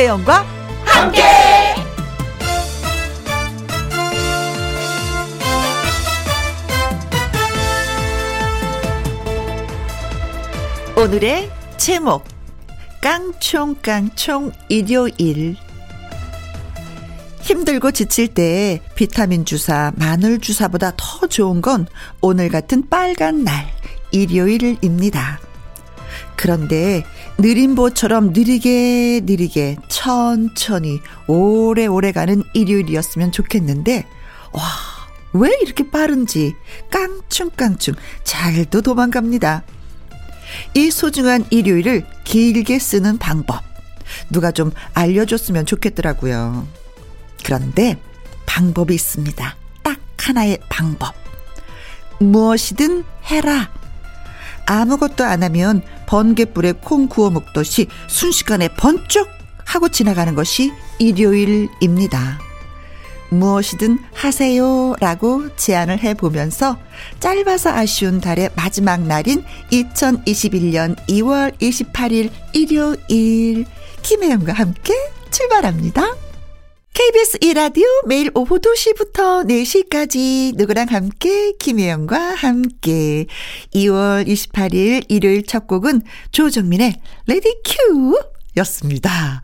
김혜영과 함께. 오늘의 제목 깡총깡총 일요일 힘들고 지칠 때 비타민 주사, 마늘 주사보다 더 좋은 건 오늘 같은 빨간 날, 일요일입니다. 그런데 느림보처럼 느리게 느리게 천천히 오래오래 가는 일요일이었으면 좋겠는데, 와, 왜 이렇게 빠른지 깡충깡충 잘도 도망갑니다. 이 소중한 일요일을 길게 쓰는 방법. 누가 좀 알려줬으면 좋겠더라고요. 그런데 방법이 있습니다. 딱 하나의 방법. 무엇이든 해라. 아무것도 안 하면 번개불에 콩 구워 먹듯이 순식간에 번쩍 하고 지나가는 것이 일요일입니다. 무엇이든 하세요 라고 제안을 해보면서 짧아서 아쉬운 달의 마지막 날인 2021년 2월 28일 일요일 김혜영과 함께 출발합니다. KBS 이라디오 매일 오후 2시부터 4시까지 누구랑 함께 김혜영과 함께 2월 28일 일요일 첫 곡은 조정민의 Ready Q 였습니다.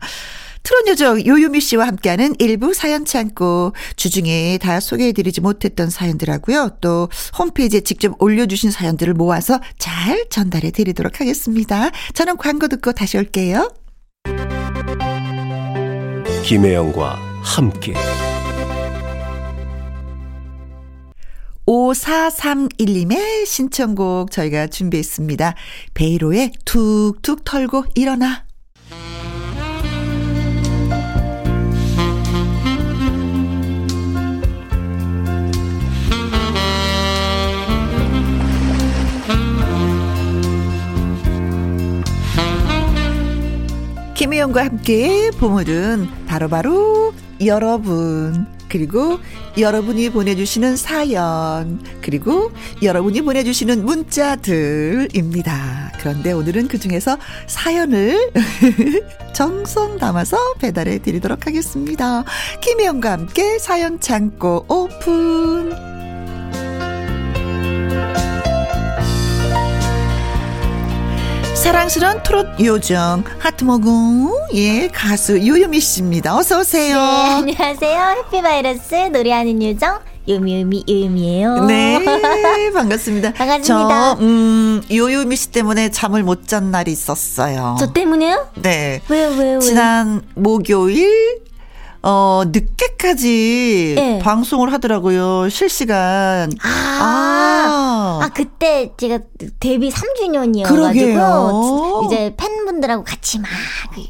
트롯 요정 요요미 씨와 함께하는 일부 사연 창고 주중에 다 소개해드리지 못했던 사연들하고요. 또 홈페이지에 직접 올려주신 사연들을 모아서 잘 전달해 드리도록 하겠습니다. 저는 광고 듣고 다시 올게요. 김혜영과 함께 5431님의 신청곡 저희가 준비했습니다. 베이로의 툭툭 털고 일어나. 김혜영과 함께 보물은 바로바로 여러분 그리고 여러분이 보내주시는 사연 그리고 여러분이 보내주시는 문자들입니다. 그런데 오늘은 그 중에서 사연을 정성 담아서 배달해 드리도록 하겠습니다. 김혜영과 함께 사연 창고 오픈. 사랑스러운 트롯 요정 하트모궁 예 가수 요요미 씨입니다. 어서 오세요. 네, 안녕하세요. 해피바이러스 노래하는 요정 요미요미 요요미예요. 네 반갑습니다. 반갑습니다. 저 음, 요요미 씨 때문에 잠을 못 잔 날이 있었어요. 저 때문에요? 네. 왜요 왜요? 지난 목요일 어, 늦게까지 네. 방송을 하더라고요. 실시간. 아, 아, 아 그때 제가 데뷔 3주년이어가지고 그러게요. 이제 팬분들하고 같이 막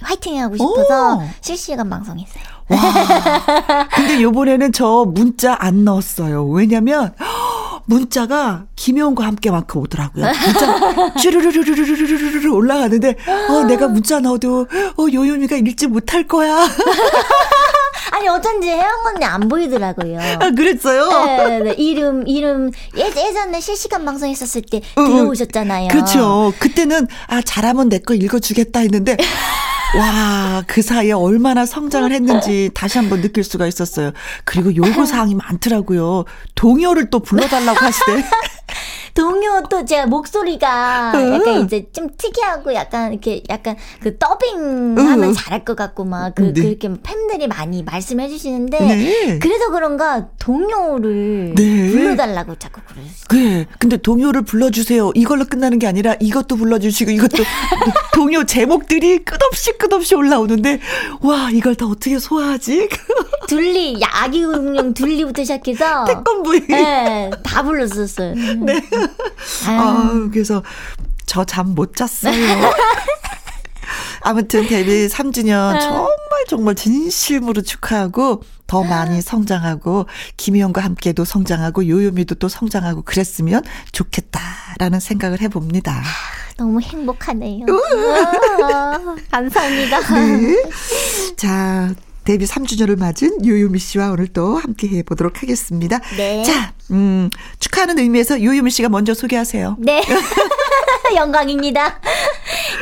화이팅하고 싶어서 오. 실시간 방송했어요. 와. 근데 요번에는 저 문자 안 넣었어요. 왜냐면 문자가 김혜원과 함께만큼 오더라고요. 문자 쭈르르르르르르르르 올라가는데 어 내가 문자 넣어도 어 요요미가 읽지 못할 거야. 아니 어쩐지 혜영 언니 안 보이더라고요. 아 그랬어요? 네, 네. 이름 이름 예, 예전에 실시간 방송했었을 때 들어오셨잖아요. 그렇죠. 그때는 아 잘하면 내 거 읽어주겠다 했는데 와, 그 사이에 얼마나 성장을 했는지 다시 한번 느낄 수가 있었어요. 그리고 요구 사항이 많더라고요. 동요를 또 불러달라고 하시대. 동요 또 제가 목소리가 약간 이제 좀 특이하고 약간 이렇게 약간 그 더빙 하면 잘할 것 같고 막그 네. 그렇게 팬들이 많이 말씀해 주시는데 네. 그래서 그런가 동요를 네. 불러달라고 자꾸 그러세요. 네. 근데 동요를 불러주세요. 이걸로 끝나는 게 아니라 이것도 불러주시고 이것도 동요 제목들이 끝없이 끝없이 올라오는데 와 이걸 다 어떻게 소화하지? 둘리 아기용룡 둘리부터 시작해서 태권브이 네, 다 불렀었어요. 네. 아, 그래서 저 잠 못 잤어요. 아무튼 데뷔 3주년 정말 정말 진심으로 축하하고 더 많이 성장하고 김희영과 함께도 성장하고 요요미도 또 성장하고 그랬으면 좋겠다라는 생각을 해봅니다. 너무 행복하네요. 아, 감사합니다. 네. 자, 데뷔 3주년을 맞은 요요미 씨와 오늘 또 함께 해보도록 하겠습니다. 네. 자, 음, 축하하는 의미에서 요요미 씨가 먼저 소개하세요. 네. 영광입니다.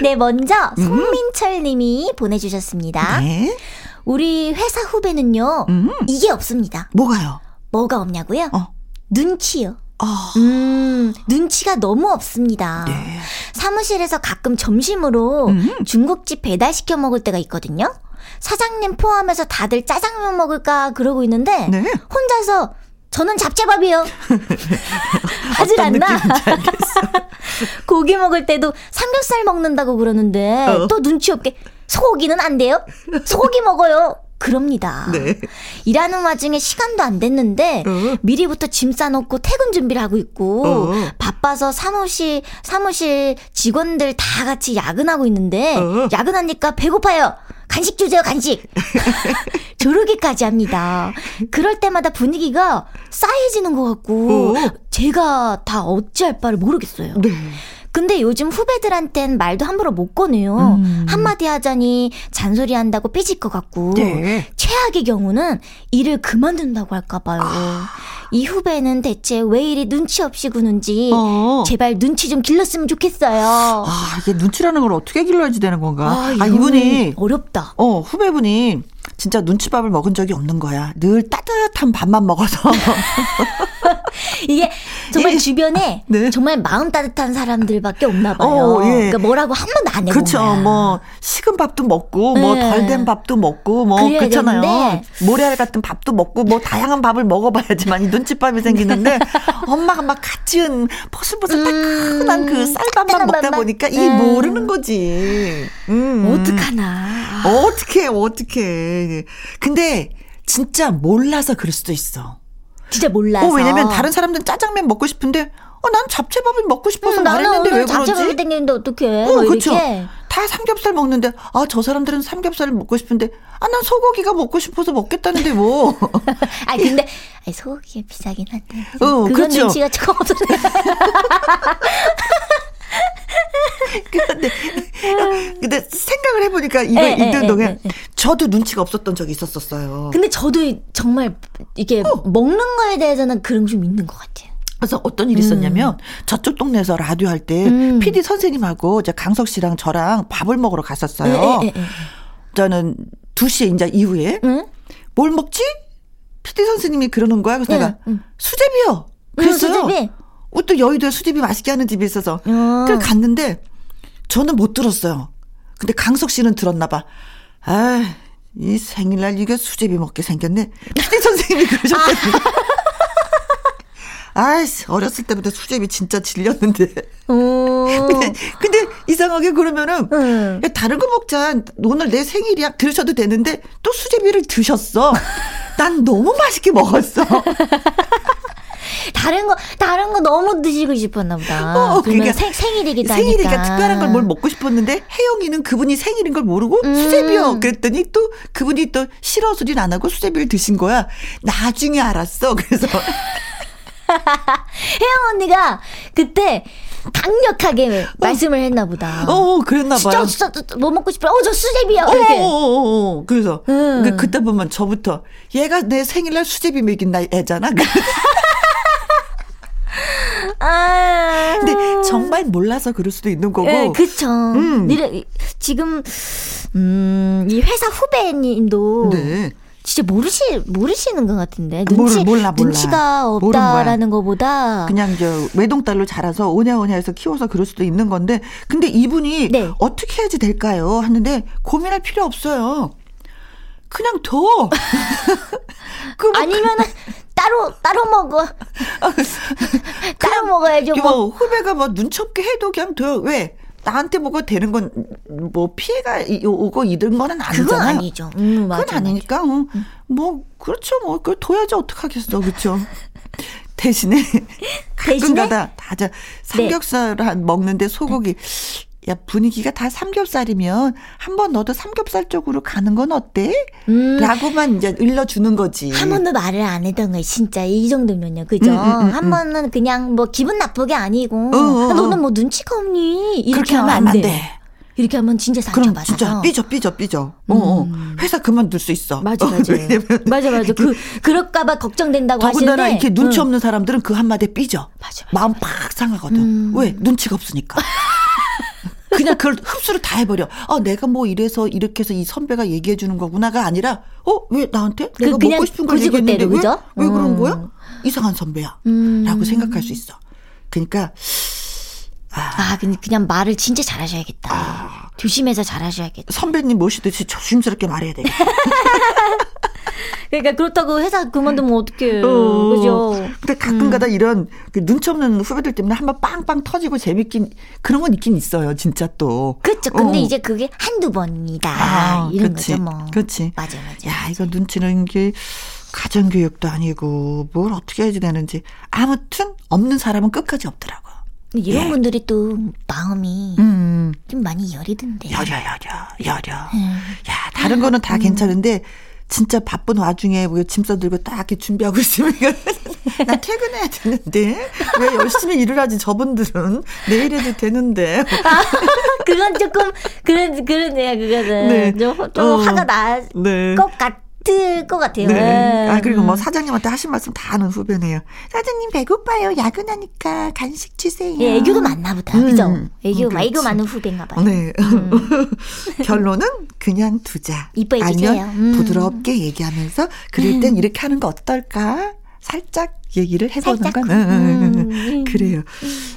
네, 먼저 송민철 님이 보내주셨습니다. 네. 우리 회사 후배는요, 음. 이게 없습니다. 뭐가요? 뭐가 없냐고요? 어. 눈치요. 아, 음, 눈치가 너무 없습니다. 네. 사무실에서 가끔 점심으로 음. 중국집 배달시켜 먹을 때가 있거든요. 사장님 포함해서 다들 짜장면 먹을까 그러고 있는데 네. 혼자서 저는 잡채밥이요. 하질 않나? 고기 먹을 때도 삼겹살 먹는다고 그러는데 어. 또 눈치 없게 소고기는 안 돼요? 소고기 먹어요. 그럽니다. 네. 일하는 와중에 시간도 안 됐는데 어. 미리부터 짐 싸놓고 퇴근 준비를 하고 있고 어. 바빠서 사무실 사무실 직원들 다 같이 야근하고 있는데 어. 야근하니까 배고파요. 간식 주세요, 간식. 조르기까지 합니다. 그럴 때마다 분위기가 싸해지는 것 같고 어. 제가 다 어찌할 바를 모르겠어요. 네. 근데 요즘 후배들한텐 말도 함부로 못 꺼내요. 음. 한마디 하자니 잔소리 한다고 삐질 것 같고. 네. 최악의 경우는 일을 그만둔다고 할까봐요. 아. 이 후배는 대체 왜 이리 눈치 없이 구는지 어. 제발 눈치 좀 길렀으면 좋겠어요. 아, 이게 눈치라는 걸 어떻게 길러야지 되는 건가? 아, 이거는 이분이 어렵다. 어, 후배분이 진짜 눈치밥을 먹은 적이 없는 거야. 늘 따뜻한 밥만 먹어서. 이게 정말 예. 주변에 네. 정말 마음 따뜻한 사람들밖에 없나 봐요. 어, 예. 그러니까 뭐라고 한 번도 안 해본 그렇죠. 뭐 식은 밥도 먹고 뭐 네. 덜된 밥도 먹고 뭐 그렇잖아요. 모래알 같은 밥도 먹고 뭐 다양한 밥을 먹어봐야지만 이 눈치밥이 생기는데 엄마가 막 갓 지은 포슬포슬 따끈한 그 쌀밥만 먹다 밥만. 보니까 이게 음. 모르는 거지. 음. 어떡하나. 어떻게 어떻게. 근데 진짜 몰라서 그럴 수도 있어. 진짜 몰라서. 어, 왜냐면 다른 사람들은 짜장면 먹고 싶은데 어, 난 잡채밥을 먹고 싶어서 음, 나는 말했는데 왜 오늘 잡채밥이 그러지? 땡기는데 어떡해. 어, 뭐 그렇죠. 다 삼겹살 먹는데 아 저 사람들은 삼겹살을 먹고 싶은데 아 난 소고기가 먹고 싶어서 먹겠다는데 뭐. 아 근데 아니, 소고기가 비싸긴 한데. 어, 그건 그렇죠. 눈치가 조금 없어 서. 근데 근데 생각을 해보니까 이거 에, 에, 읽는 에, 동안 에, 에. 저도 눈치가 없었던 적이 있었었어요. 근데 저도 정말 이게 어. 먹는 거에 대해서는 그런 게좀 있는 것 같아요. 그래서 어떤 일이 있었냐면 저쪽 동네에서 라디오 할때 음. PD 선생님하고 이제 강석 씨랑 저랑 밥을 먹으러 갔었어요. 저는 2시에 이제 이후에 응? 뭘 먹지? PD 선생님이 그러는 거야. 그래서 응, 내가 응. 수제비요. 응, 그랬어요. 수제비? 어, 또 여의도에 수제비 맛있게 하는 집이 있어서. 어. 그래 갔는데 저는 못 들었어요. 근데 강석 씨는 들었나 봐. 아, 이 생일날 이게 수제비 먹게 생겼네. PD 선생님이 그러셨거든요. 아이씨, 어렸을 때부터 수제비 진짜 질렸는데. 어. 근데, 근데 이상하게 그러면은 응. 야, 다른 거 먹자. 오늘 내 생일이야. 그러셔도 되는데 또 수제비를 드셨어. 난 너무 맛있게 먹었어. 다른 거 다른 거 너무 드시고 싶었나 보다. 어, 그러면 그러니까 생, 생일이기도 생일이니까 하니까. 특별한 걸 뭘 먹고 싶었는데 혜영이는 그분이 생일인 걸 모르고 음. 수제비요. 그랬더니 또 그분이 또 싫어 소리는 안 하고 수제비를 드신 거야. 나중에 알았어. 그래서 혜영 언니가 그때 강력하게 말씀을 했나 보다. 어 그랬나 봐요. 진짜 진짜 뭐 먹고 싶어? 어 저 수제비요. 어, 이렇게. 어, 어, 어. 그래서 음. 그 그때 보면 저부터 얘가 내 생일날 수제비 먹인 나 애잖아. 아. 근데 정말 몰라서 그럴 수도 있는 거고. 예, 그쵸. 음. 지금, 음, 이 회사 후배님도. 네. 진짜 모르시, 모르시는 것 같은데. 눈치, 몰라, 몰라. 눈치가. 없다라는 것보다. 그냥 저 외동딸로 자라서 오냐오냐해서 키워서 그럴 수도 있는 건데 근데 이분이 네. 어떻게 해야지 될까요? 하는데 고민할 필요 없어요. 그냥 둬. 그 뭐, 아니면은, 따로, 따로 먹어. 따로 먹어야죠, 그 뭐. 뭐 후배가 뭐 눈치 없게 해도 그냥 둬. 왜? 나한테 뭐가 되는 건 뭐 피해가 이- 오고 이런 거는 아니잖아요. 그건 아니죠. 음, 맞아. 그건 아니니까 어, 뭐 그렇죠 뭐 그걸 둬야지 어떡하겠어 그렇죠 대신에? 가끔가다 다저 삼겹살 한 먹는데 소고기 야 분위기가 다 삼겹살이면 한 번 너도 삼겹살 쪽으로 가는 건 어때? 음. 라고만 이제 일러주는 거지. 한 번도 말을 안 했던 거예요, 진짜. 이 정도면요, 그죠? 음, 음, 음, 한 음. 번은 그냥 뭐 기분 나쁘게 아니고. 어, 어, 아, 너는 어. 뭐 눈치가 없니? 이렇게 하면 안 돼. 이렇게 하면 진짜 상처 받아서. 진짜 삐져 삐져 삐져. 어, 어. 음. 회사 그만둘 수 있어. 맞아 맞아. 어, 맞아 맞아. 그 그럴까봐 걱정된다고 더군다나 하시는데. 이렇게 눈치 없는 사람들은 그 한마디에 삐져. 맞아. 맞아. 마음 팍 상하거든. 음. 왜 눈치가 없으니까. 그냥 그걸 흡수를 다 해버려. 아, 내가 뭐 이래서 이렇게 해서 이 선배가 얘기해 주는 거구나가 아니라, 어, 왜 나한테? 그 내가 먹고 싶은 걸 얘기했는데 왜? 왜 그런 음. 거야? 이상한 선배야. 음. 라고 생각할 수 있어. 그러니까, 아, 아 그냥, 그냥 말을 진짜 잘하셔야겠다. 아, 조심해서 잘하셔야겠다. 선배님 모시듯이 조심스럽게 말해야 돼. 그러니까 그렇다고 회사 그만두면 어떡해. 어, 그죠? 근데 가끔가다 음. 이런 그 눈치 없는 후배들 때문에 한번 빵빵 터지고 재밌긴 그런 건 있긴 있어요. 진짜 또. 그렇죠. 근데 어. 이제 그게 한두 번이다. 아, 이런 그치. 거죠, 뭐. 그렇지. 맞아, 맞아. 야, 이거 눈치는 게 가정교육도 아니고 뭘 어떻게 해야 되는지 아무튼 없는 사람은 끝까지 없더라고. 이런 예. 분들이 또 마음이 음. 좀 많이 여리던데. 여려, 여려, 여려. 음. 야, 다른 거는 다 음. 괜찮은데 진짜 바쁜 와중에 뭐짐 싸들고 딱 이렇게 준비하고 있으면 나 퇴근해야 되는데 왜 열심히 일을 하지 저분들은 내일 해도 되는데 아, 그건 조금 그런 그러네요 그거는 네. 좀, 좀 어, 화가 날것 네. 같. 같을 것 같아요. 네. 아, 그리고 뭐 사장님한테 하신 말씀 다 하는 후배네요. 사장님 배고파요. 야근하니까 간식 주세요. 예, 애교도 많나 보다. 음, 그죠? 애교, 음, 애교 많은 후배인가 봐요. 네. 음. 결론은 그냥 두자. 이뻐해 주세요. 음. 부드럽게 얘기하면서 그럴 땐 음. 이렇게 하는 거 어떨까? 살짝 얘기를 해보는 살짝. 건 음. 그래요.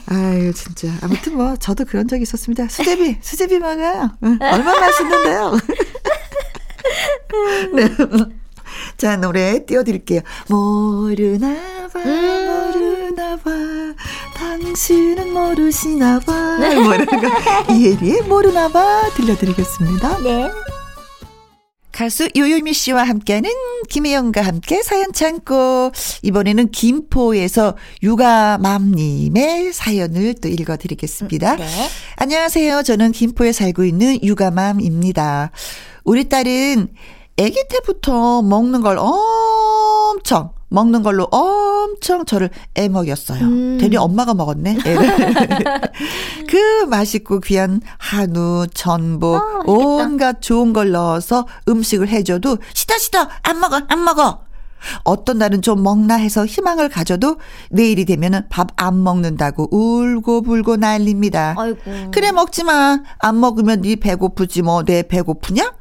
아유 진짜 아무튼 뭐 저도 그런 적이 있었습니다. 수제비 수제비 먹어요. 얼마나 맛있는데요. 네. 자, 노래 띄워드릴게요. 모르나 봐, 음. 모르나 봐, 당신은 모르시나 봐. 네. 뭐 거. 이혜리의 모르나 봐 들려드리겠습니다. 네. 가수 요요미 씨와 함께하는 김혜영과 함께 사연 창고. 이번에는 김포에서 육아맘님의 사연을 또 읽어드리겠습니다. 네. 안녕하세요. 저는 김포에 살고 있는 육아맘입니다. 우리 딸은 아기 때부터 먹는 걸 엄청 먹는 걸로 엄청 저를 애먹였어요. 음. 대리 엄마가 먹었네. 그 맛있고 귀한 한우, 전복, 아, 온갖 좋은 걸 넣어서 음식을 해줘도 시다 시다 안 먹어 안 먹어. 어떤 날은 좀 먹나 해서 희망을 가져도 내일이 되면은 밥 안 먹는다고 울고 불고 난립니다. 아이고. 그래 먹지 마. 안 먹으면 네 배고프지 뭐 내 배고프냐?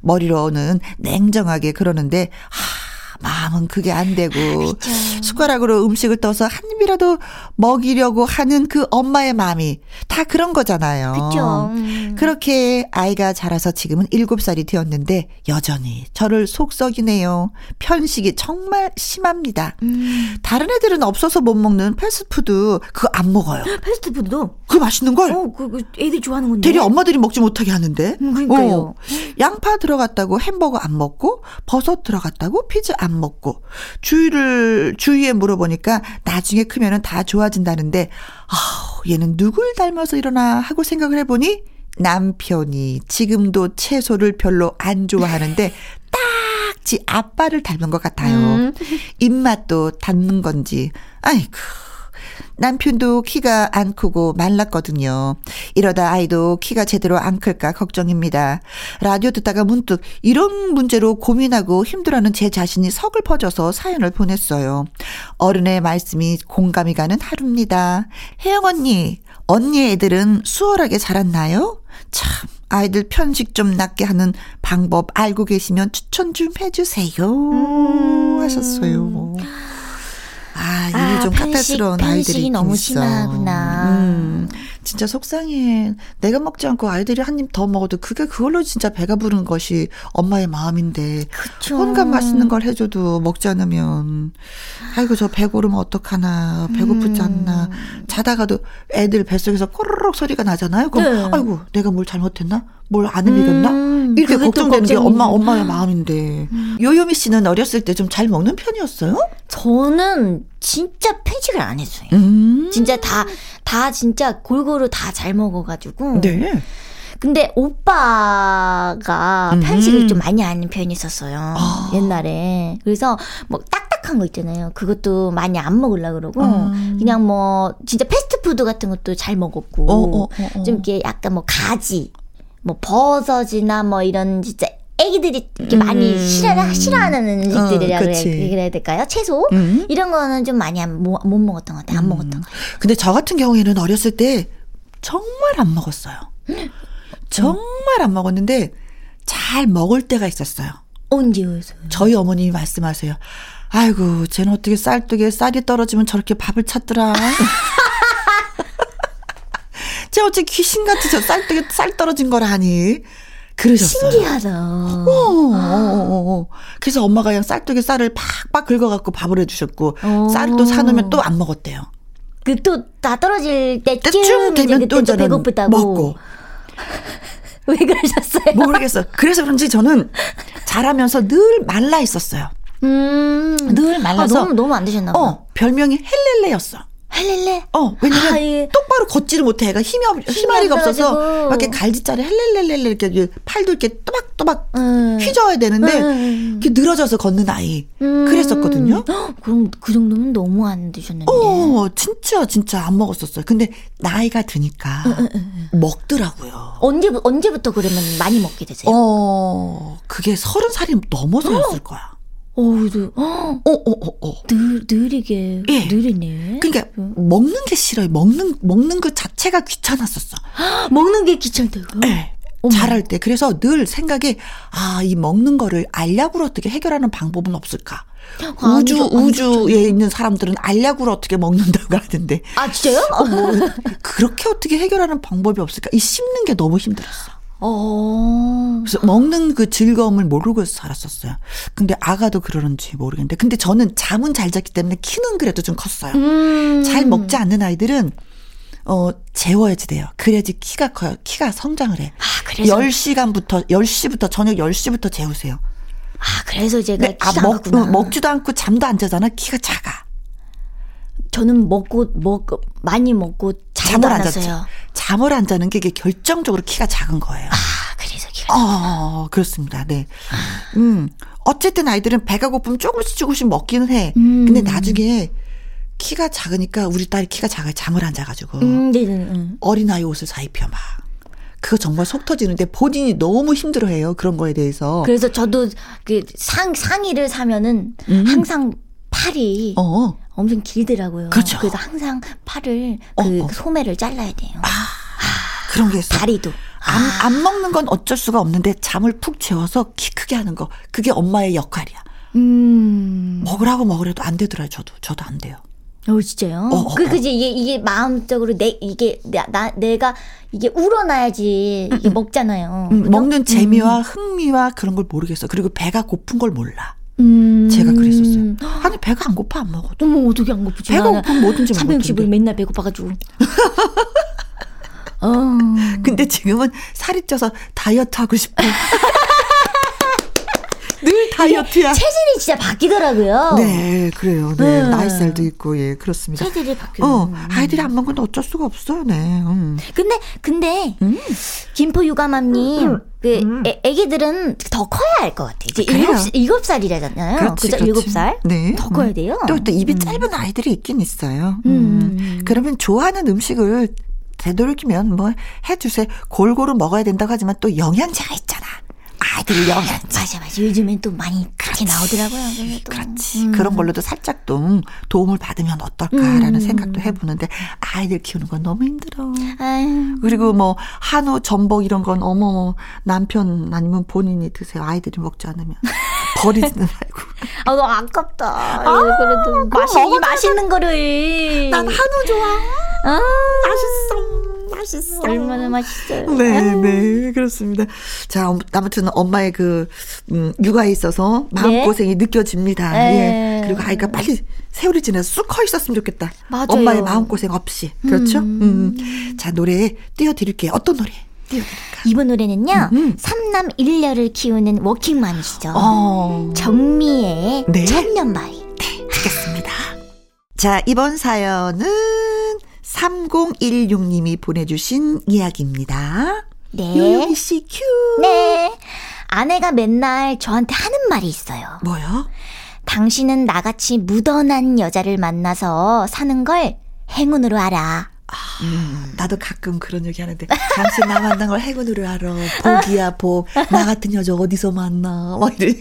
머리로는 냉정하게 그러는데 하 마음은 그게 안 되고 그쵸. 숟가락으로 음식을 떠서 한 입이라도 먹이려고 하는 그 엄마의 마음이 다 그런 거잖아요. 그렇죠. 음. 그렇게 아이가 자라서 지금은 7살이 되었는데 여전히 저를 속썩이네요. 편식이 정말 심합니다. 음. 다른 애들은 없어서 못 먹는 패스트푸드 그거 안 먹어요. 패스트푸드도? 그 맛있는 걸? 어, 그, 그 애들이 좋아하는 건데. 대리 엄마들이 먹지 못하게 하는데. 음, 그러니까요. 어. 양파 들어갔다고 햄버거 안 먹고 버섯 들어갔다고 피자 안안 먹고 주위를 주위에 물어보니까 나중에 크면은 다 좋아진다는데 아, 얘는 누굴 닮아서 일어나 하고 생각을 해보니 남편이 지금도 채소를 별로 안 좋아하는데 딱지 아빠를 닮은 것 같아요. 음. 입맛도 닮는 건지. 아이고. 남편도 키가 안 크고 말랐거든요. 이러다 아이도 키가 제대로 안 클까 걱정입니다. 라디오 듣다가 문득 이런 문제로 고민하고 힘들어하는 제 자신이 서글퍼져서 사연을 보냈어요. 어른의 말씀이 공감이 가는 하루입니다. 혜영 언니, 언니 애들은 수월하게 자랐나요? 참, 아이들 편식 좀 낫게 하는 방법 알고 계시면 추천 좀 해주세요. 음. 하셨어요. 아, 이게 아, 좀 편식, 까탈스러운 아이들이 너무 있어. 심하구나. 음, 진짜 속상해. 내가 먹지 않고 아이들이 한 입 더 먹어도 그게 그걸로 진짜 배가 부른 것이 엄마의 마음인데. 그쵸. 온갖 맛있는 걸 해줘도 먹지 않으면 아이고 저 배고르면 어떡하나 배고프지 않나 음. 자다가도 애들 뱃속에서 꼬르륵 소리가 나잖아요. 그럼 네. 아이고 내가 뭘 잘못했나? 뭘안 음식였나? 음, 이렇게 걱정되는 게 엄마 엄마의 마음인데. 음. 요요미 씨는 어렸을 때 좀 잘 먹는 편이었어요? 저는 진짜 편식을 안 했어요. 음. 진짜 다, 다 진짜 골고루 다 잘 먹어가지고. 네. 근데 오빠가 음. 편식을 좀 많이 하는 편이 있었어요. 아. 옛날에. 그래서 뭐 딱딱한 거 있잖아요. 그것도 많이 안 먹으려 그러고 음. 그냥 뭐 진짜 패스트푸드 같은 것도 잘 먹었고 어, 어, 어, 어. 좀 이렇게 약간 뭐 가지 뭐 버섯이나 뭐 이런 진짜 애기들이 이렇게 음. 많이 싫어, 싫어하는 음식들이라 어, 그래, 그래야 될까요? 채소? 음. 이런 거는 좀 많이 안, 못, 못 먹었던 것 같아요. 안 음. 먹었던 것 같아요. 근데 저 같은 경우에는 어렸을 때 정말 안 먹었어요. 정말 안 먹었는데 잘 먹을 때가 있었어요. 언제요? 저희 어머님이 말씀하세요. 아이고, 쟤는 어떻게 쌀떡에 쌀이 떨어지면 저렇게 밥을 찾더라. 쟤 어째 귀신같이 저 쌀떡에 쌀 떨어진 거라 하니. 그러셨어요. 신기하다. 어, 어, 어, 어, 그래서 엄마가 그냥 쌀떡에 쌀을 팍팍 긁어갖고 밥을 해주셨고, 쌀을 또 사놓으면 또 안 먹었대요. 그 또 다 떨어질 때쯤 되면 또 배고프다고. 먹고. 왜 그러셨어요? 모르겠어. 그래서 그런지 저는 자라면서 늘 말라 있었어요. 음. 늘 말라서. 아, 너무, 너무 안 드셨나 봐. 어, 별명이 헬렐레였어. 헬렐레? 어, 왜냐면 아, 예. 똑바로 걷지를 못해. 애가 힘이, 없, 힘아리가 없어서 막 이렇게 갈지자리 헬렐렐렐 이렇게 팔도 이렇게 또박또박 음. 휘저어야 되는데 음. 이렇게 늘어져서 걷는 아이. 음. 그랬었거든요. 그럼 그 정도면 너무 안 드셨는데. 어, 진짜 진짜 안 먹었었어요. 근데 나이가 드니까 먹더라고요. 언제 언제부터 그러면 많이 먹게 되세요? 어, 그게 서른 살이 넘어서였을 거야. 어우, 어, 어, 어, 어. 느, 느리게, 예. 느리네. 그러니까, 그. 먹는 게 싫어요. 먹는, 먹는 그 자체가 귀찮았었어. 먹는 게 귀찮다고? 네. 잘할 때. 그래서 늘 생각에, 아, 이 먹는 거를 알약으로 어떻게 해결하는 방법은 없을까? 아, 우주, 아니죠, 우주에 아니죠. 있는 사람들은 알약으로 어떻게 먹는다고 하던데. 아, 진짜요? 어, 뭐, 그렇게 어떻게 해결하는 방법이 없을까? 이 씹는 게 너무 힘들었어. 어. 그래서 먹는 그 즐거움을 모르고 살았었어요. 근데 아가도 그러는지 모르겠는데. 근데 저는 잠은 잘 잤기 때문에 키는 그래도 좀 컸어요. 음. 잘 먹지 않는 아이들은 어, 재워야지 돼요. 그래야지 키가 커요. 키가 성장을 해. 아, 그래서 10시간부터 10시부터 저녁 10시부터 재우세요. 아, 그래서 제가 네, 아, 먹, 먹지도 않고 잠도 안 자잖아. 키가 작아. 저는 먹고 먹 많이 먹고 잠을 안 잤어요. 잠을 안 자는 게 이게 결정적으로 키가 작은 거예요. 아, 그래서 키가 어, 그렇습니다. 네. 음. 어쨌든 아이들은 배가 고프면 조금씩 조금씩 먹기는 해. 음. 근데 나중에 키가 작으니까 우리 딸이 키가 작아요. 잠을 안 자가지고. 음, 네, 네, 네. 어린아이 옷을 사 입혀 막. 그거 정말 속 터지는데 본인이 너무 힘들어해요. 그런 거에 대해서. 그래서 저도 그 상, 상의를 사면은 음. 항상 팔이 어. 엄청 길더라고요. 그렇죠. 그래서 항상 팔을 어, 그 어. 소매를 잘라야 돼요. 아, 아 그런 게 있어. 다리도. 안, 아. 안 먹는 건 어쩔 수가 없는데 잠을 푹 재워서 키 크게 하는 거 그게 엄마의 역할이야. 음. 먹으라고 먹으래도 안 되더라요. 저도 저도 안 돼요. 어 진짜요? 어, 어, 그 어. 그지 이게 이게 마음적으로 내 이게 나, 나 내가 이게 우러나야지 이게 음, 음. 먹잖아요. 음, 먹는 재미와 음. 흥미와 그런 걸 모르겠어. 그리고 배가 고픈 걸 몰라. 음. 제가 그랬 었어요. 아니 배가 안 고파 안 먹어도. 어머 어떻게 안 고프지? 배가 고프면 뭐든지 먹을 360일 맨날 배고파가지고. 어. 근데 지금은 살이 쪄서 다이어트 하고 싶어. 늘 다이어트야. 체질이 진짜 바뀌더라고요. 네, 그래요. 네, 음. 나이살도 있고, 예, 그렇습니다. 체질이 바뀌어. 어, 아이들이 안 먹으면 어쩔 수가 없어요, 네. 음. 근데, 근데, 음. 김포 유가맘님, 음. 그, 음. 애, 애기들은 더 커야 할 것 같아. 이제 일곱, 일곱 살이라잖아요. 그렇지, 그죠? 일곱 살? 네. 더 커야 돼요. 또, 또 입이 짧은 아이들이 있긴 있어요. 음. 그러면 좋아하는 음식을 되도록이면 뭐 해주세요. 골고루 먹어야 된다고 하지만 또 영양제가 있잖아. 아이들 영양. 맞아, 맞아. 요즘엔 또 많이 그렇게 나오더라고요. 그래도. 그렇지. 음. 그런 걸로도 살짝 좀 도움을 받으면 어떨까라는 음. 생각도 해보는데 아이들 키우는 건 너무 힘들어. 아유. 그리고 뭐 한우, 전복 이런 건 어머 남편 아니면 본인이 드세요. 아이들이 먹지 않으면. 버리지는 말고. 아, 너무 아깝다. 아, 그래도 맛있, 맛있는 거를. 난 한우 좋아. 아, 맛있어. 맛있어. 얼마나 맛있어요. 네, 네, 그렇습니다. 자, 아무튼 엄마의 그, 음, 육아에 있어서 마음고생이 네? 느껴집니다. 네. 예. 그리고 아이가 빨리 세월이 지나서 쑥 커 있었으면 좋겠다. 맞아요. 엄마의 마음 고생 없이. 그렇죠? 음. 음. 자, 노래 띄워드릴게요. 어떤 노래? 이번 노래는요, 음. 삼남 일녀를 키우는 워킹맘이시죠. 어. 정미의 네. 천년바위. 네, 듣겠습니다. 자, 이번 사연은 3016님이 보내주신 이야기입니다. 네. 요요미 씨 큐. 네. 아내가 맨날 저한테 하는 말이 있어요. 뭐요? 당신은 나같이 무던한 여자를 만나서 사는 걸 행운으로 알아. 음, 나도 가끔 그런 얘기 하는데 당신 나 만난 걸 행운으로 알아. 복이야 복. 나 같은 여자 어디서 만나. 막 이래.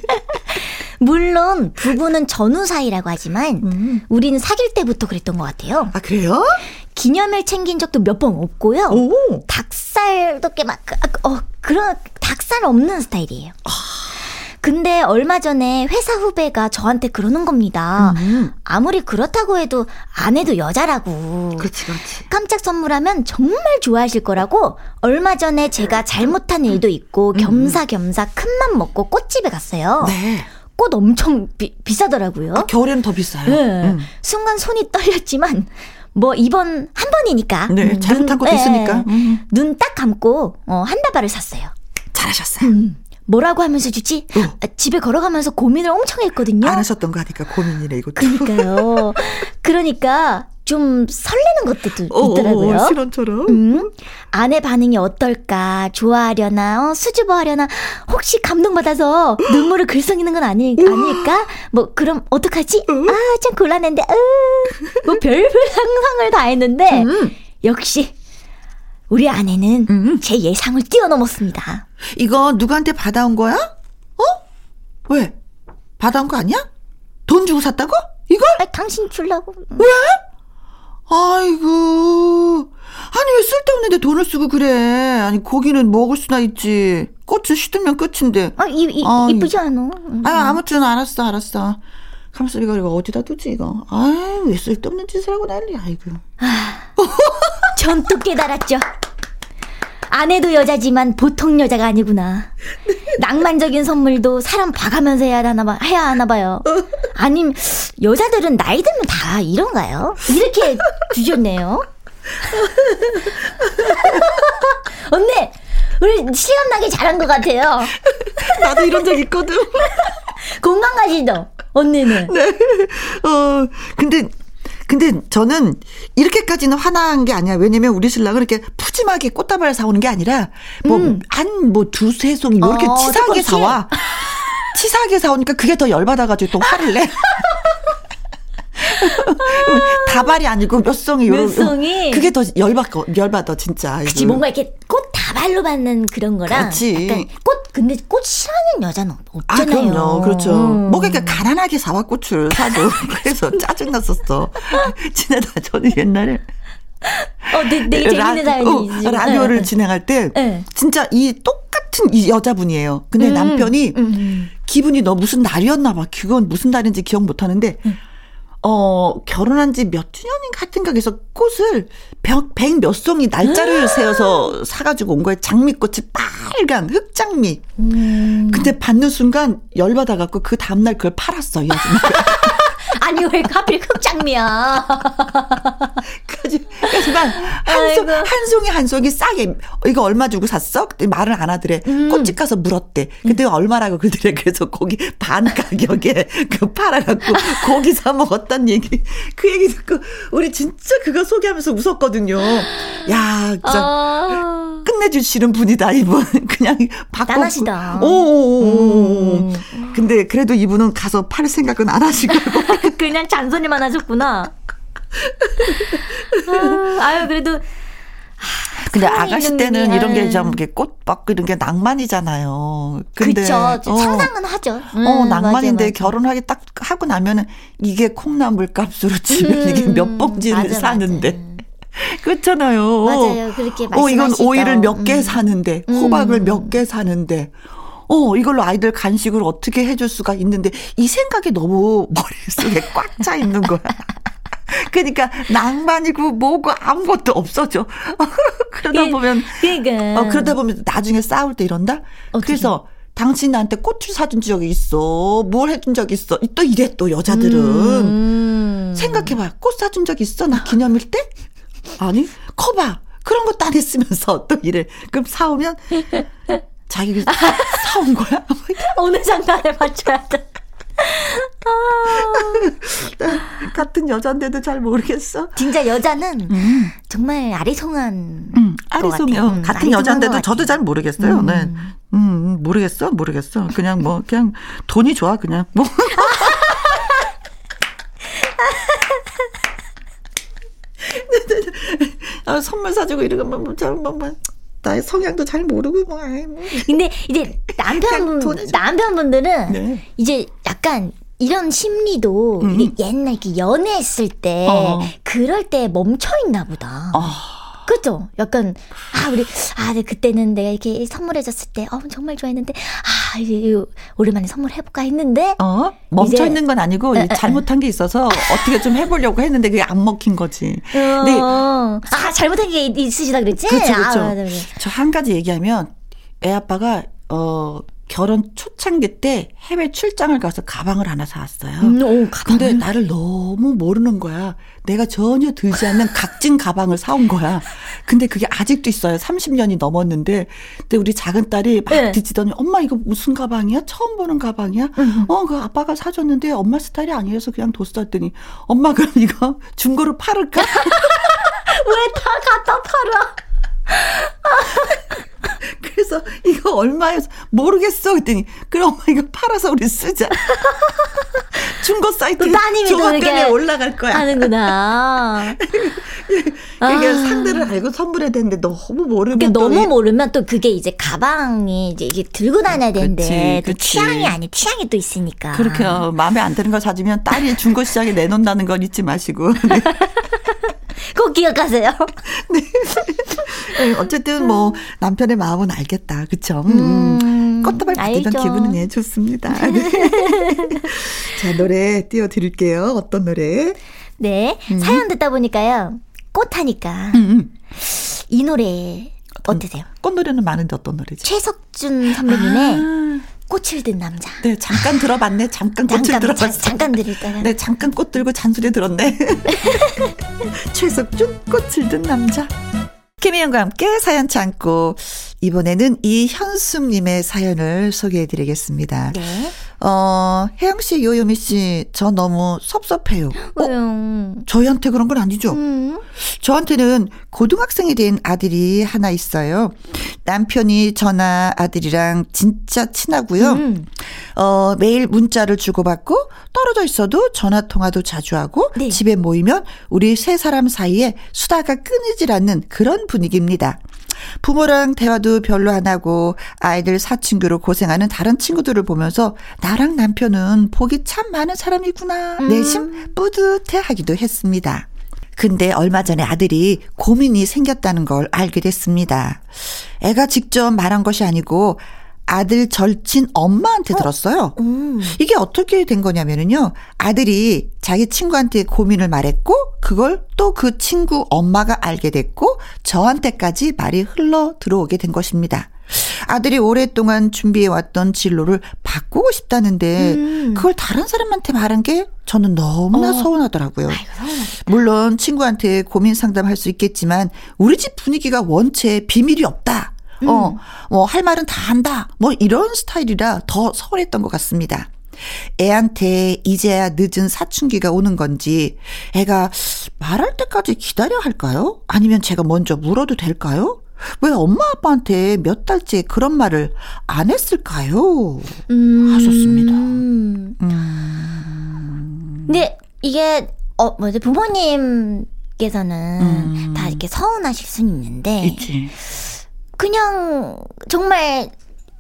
물론 부부는 전후 사이라고 하지만 음. 우리는 사귈 때부터 그랬던 것 같아요. 아 그래요? 기념일 챙긴 적도 몇 번 없고요. 오. 닭살도 꽤막 어, 그런 닭살 없는 스타일이에요. 아. 근데 얼마 전에 회사 후배가 저한테 그러는 겁니다. 음. 아무리 그렇다고 해도 아내도 여자라고. 그렇지, 그렇지. 깜짝 선물하면 정말 좋아하실 거라고 얼마 전에 제가 잘못한 일도 있고 음. 겸사겸사 큰맘 먹고 꽃집에 갔어요. 네. 꽃 엄청 비, 비싸더라고요. 아, 겨울에는 더 비싸요. 네. 음. 순간 손이 떨렸지만 뭐 이번 한 번이니까. 네, 잘못한 것도 네, 있으니까. 음. 눈딱 감고 어, 한 다발을 샀어요. 잘하셨어요. 음. 뭐라고 하면서 주지? 어. 아, 집에 걸어가면서 고민을 엄청 했거든요. 안 하셨던 거 하니까 고민이네 이것도. 그러니까요. 그러니까 좀 설레는 것도 어, 어, 있더라고요. 어, 실언처럼. 음, 아내 반응이 어떨까? 좋아하려나? 어, 수줍어하려나? 혹시 감동받아서 눈물을 글썽이는 건 아니, 아닐까? 뭐 그럼 어떡하지? 어? 아, 참 곤란한데. 으, 뭐 별별 상상을 다 했는데 음. 역시 우리 아내는 음. 제 예상을 뛰어넘었습니다. 이거 누구한테 받아온 거야? 어? 왜? 받아온 거 아니야? 돈 주고 샀다고? 이걸? 아, 당신 줄라고. 왜? 아이고. 아니, 왜 쓸데없는데 돈을 쓰고 그래? 아니, 고기는 먹을 수나 있지. 꽃은 시들면 끝인데. 아, 이, 이, 이쁘지 않아? 아, 아무튼 알았어, 알았어. 가만있어, 이거, 이거 어디다 두지, 이거. 아유, 왜 쓸데없는 짓을 하고 난리, 아이고. 전또 깨달았죠. 아내도 여자지만 보통 여자가 아니구나. 낭만적인 선물도 사람 봐가면서 해야 하나, 봐, 해야 하나 봐요. 아님, 여자들은 나이 들면 다 이런가요? 이렇게 주셨네요. 언니, 우리 실감나게 잘한 것 같아요. 나도 이런 적 있거든. 공감 가시죠? 언니는. 네. 어, 근데 근데 저는 이렇게까지는 화난 게 아니야. 왜냐면 우리 신랑은 이렇게 푸짐하게 꽃다발 사오는 게 아니라 뭐 한뭐 두세 송이 이렇게 어, 치사하게 사와. 치사하게 사오니까 그게 더 열받아가지고 또 화를 내. 다발이 아니고 몇 송이 몇 송이 그게 더 열받 열받아 진짜. 그치 뭔가 이렇게 꽃 다발로 받는 그런 거랑 그렇지. 약간 꽃 근데 꽃 싫어하는 여자는 없잖아요. 아, 그럼요. 그렇죠. 음. 뭐 그러니까 가난하게 사와 꽃을 사도 그래서 짜증 났었어. 지나다 저는 옛날에 어, 되게, 되게 재밌는 사연이 어, 라디오를 네. 진행할 때 네. 진짜 이 똑같은 이 여자분이에요. 근데 음, 남편이 음, 음. 기분이 너 무슨 날이었나 봐. 그건 무슨 날인지 기억 못 하는데 음. 어, 결혼한 지 몇 주년인 같은가 해서 꽃을 백 몇 송이 날짜를 아. 세워서 사가지고 온 거예요. 장미꽃이 빨간 흑장미. 음. 근데 받는 순간 열받아갖고 그 다음날 그걸 팔았어, 이 아줌마가. 아니 왜 하필 흑장미야? 하지만 한, 송, 한 송이 한 송이 싸게 이거 얼마 주고 샀어? 그때 말을 안 하더래. 음. 꽃집 가서 물었대. 그때 음. 얼마라고 그러더래. 그래서 거기 반 가격에 그 팔아갖고 고기 사 먹었단 얘기. 그 얘기 듣고 우리 진짜 그거 소개하면서 웃었거든요. 야, 진짜 아... 끝내주시는 분이다 이분. 그냥 바꿔. 나시다 오오오. 음. 근데 그래도 이분은 가서 팔 생각은 안 하시고. 그냥 잔소리만 하셨구나. 아, 유 그래도 근데 아가씨 때는 이런 게좀 꽃받고 이런 게 낭만이잖아요. 근데 그쵸. 어, 상상은 하죠. 음, 어, 낭만인데 맞아, 맞아. 결혼하기 딱 하고 나면은 이게 콩나물 값으로 치면 음, 이게 몇 봉지를 맞아, 사는데. 그렇잖아요. 맞아요. 그렇게 말씀하시죠. 어, 이건 오이를 몇개 음. 사는데, 호박을 음. 몇개 사는데, 어, 이걸로 아이들 간식을 어떻게 해줄 수가 있는데, 이 생각이 너무 머릿속에 꽉 차 있는 거야. 그러니까 낭만이고 뭐고 아무것도 없어져. 그러다 예, 보면 그러니까. 어, 그러다 보면 나중에 싸울 때 이런다. 어떻게? 그래서 당신 나한테 꽃을 사준 적이 있어. 뭘 해준 적 있어. 또 이래 또 여자들은 음. 생각해봐. 꽃 사준 적 있어? 나 기념일 때? 아니 커봐. 그런 것도 안 했으면서 또 이래. 그럼 사오면 자기 사온 거야? 어느 장단에 맞춰야 돼. 아. 같은 여잔데도 잘 모르겠어. 진짜 여자는 음. 정말 아리송한. 음, 아리송해요. 음, 같은 여잔데도 저도 잘 모르겠어요. 음. 네. 음, 모르겠어, 모르겠어. 그냥 뭐, 그냥 돈이 좋아, 그냥. 뭐. 아, 선물 사주고 이러면 뭐, 뭐, 뭐, 뭐, 나의 성향도 잘 모르고 뭐. 뭐. 근데 이제 남편 남편분들은 네. 이제 약간 이런 심리도 음. 이게 옛날 이렇게 연애했을 때 어. 그럴 때 멈춰 있나 보다. 어. 그죠? 약간 아 우리 아 네, 그때는 내가 이렇게 선물해줬을 때 어, 정말 좋아했는데 아 이제 오랜만에 선물해볼까 했는데 어 멈춰 있는 건 아니고 에, 잘못한 게 있어서 어떻게 좀 해보려고 했는데 그게 안 먹힌 거지. 어. 네. 아 잘못한 게 있으시다 그랬지? 그렇죠, 그렇죠. 아, 저한 가지 얘기하면 애 아빠가 어 결혼 초창기 때 해외 출장을 가서 가방을 하나 사왔어요. 음, 오, 근데 나를 너무 모르는 거야. 내가 전혀 들지 않는 각진 가방을 사온 거야. 근데 그게 아직도 있어요. 30년이 넘었는데. 근데 우리 작은 딸이 막 네. 뒤지더니 엄마 이거 무슨 가방이야? 처음 보는 가방이야? 음. 어, 그 아빠가 사줬는데 엄마 스타일이 아니어서 그냥 뒀었더니 엄마 그럼 이거 중고로 팔을까? 왜 다 갖다 팔아? 그래서 이거 얼마여서 모르겠어 그랬더니 그럼 엄마 이거 팔아서 우리 쓰자. 중고 사이트 조합견에 올라갈 거야. 하는구나. 이게 아. 상대를 알고 선물해야 되는데 너무 모르면 너무 모르면 또 그게 이제 가방이 이제 이게 들고 다녀야 되는데 또 취향이 아니 취향이 또 있으니까. 그렇게 마음에 안 드는 거 사주면 딸이 중고 시장에 내놓는다는 건 잊지 마시고. 네. 꼭 기억하세요. 네. 네. 어쨌든 뭐 남편의 마음은 알겠다. 그쵸? 음. 음 꽃다발 받던 기분은 예, 좋습니다. 네. 자, 노래 띄워드릴게요. 어떤 노래? 네. 음. 사연 듣다 보니까요. 꽃하니까. 음, 음. 이 노래 어떠세요? 꽃 노래는 많은데 어떤 노래죠? 최석준 선배님의 아. 꽃을 든 남자. 네, 잠깐 들어봤네. 잠깐 꽃을 잠깐, 들어봤어. 잠깐 들었다가. 네, 잠깐 꽃 들고 잔소리 들었네. 최석준 꽃을 든 남자. 김희영과 함께 사연 참고 이번에는 이현숙님의 사연을 소개해드리겠습니다. 네. 어, 혜영 씨, 요요미 씨, 저 너무 섭섭해요. 어? 왜요? 저희한테 그런 건 아니죠? 음. 저한테는 고등학생이 된 아들이 하나 있어요. 남편이 저나 아들이랑 진짜 친하고요. 음. 어, 매일 문자를 주고받고 떨어져 있어도 전화 통화도 자주 하고 네. 집에 모이면 우리 세 사람 사이에 수다가 끊이질 않는 그런 분위기입니다. 부모랑 대화도 별로 안 하고 아이들 사친구로 고생하는 다른 친구들을 보면서 나랑 남편은 복이 참 많은 사람이구나. 음. 내심 뿌듯해 하기도 했습니다. 근데 얼마 전에 아들이 고민이 생겼다는 걸 알게 됐습니다. 애가 직접 말한 것이 아니고 아들 절친 엄마한테 어? 들었어요. 음. 이게 어떻게 된 거냐면은요. 아들이 자기 친구한테 고민을 말했고 그걸 또 그 친구 엄마가 알게 됐고 저한테까지 말이 흘러 들어오게 된 것입니다. 아들이 오랫동안 준비해왔던 진로를 바꾸고 싶다는데 음. 그걸 다른 사람한테 말한 게 저는 너무나 어. 서운하더라고요. 아이고, 물론 친구한테 고민 상담할 수 있겠지만 우리 집 분위기가 원체 비밀이 없다. 음. 어, 뭐, 할 말은 다 한다. 뭐, 이런 스타일이라 더 서운했던 것 같습니다. 애한테 이제야 늦은 사춘기가 오는 건지, 애가 말할 때까지 기다려야 할까요? 아니면 제가 먼저 물어도 될까요? 왜 엄마 아빠한테 몇 달째 그런 말을 안 했을까요? 음. 하셨습니다. 음. 근데 이게, 어, 뭐지, 부모님께서는 음. 다 이렇게 서운하실 수는 있는데. 있지. 그냥 정말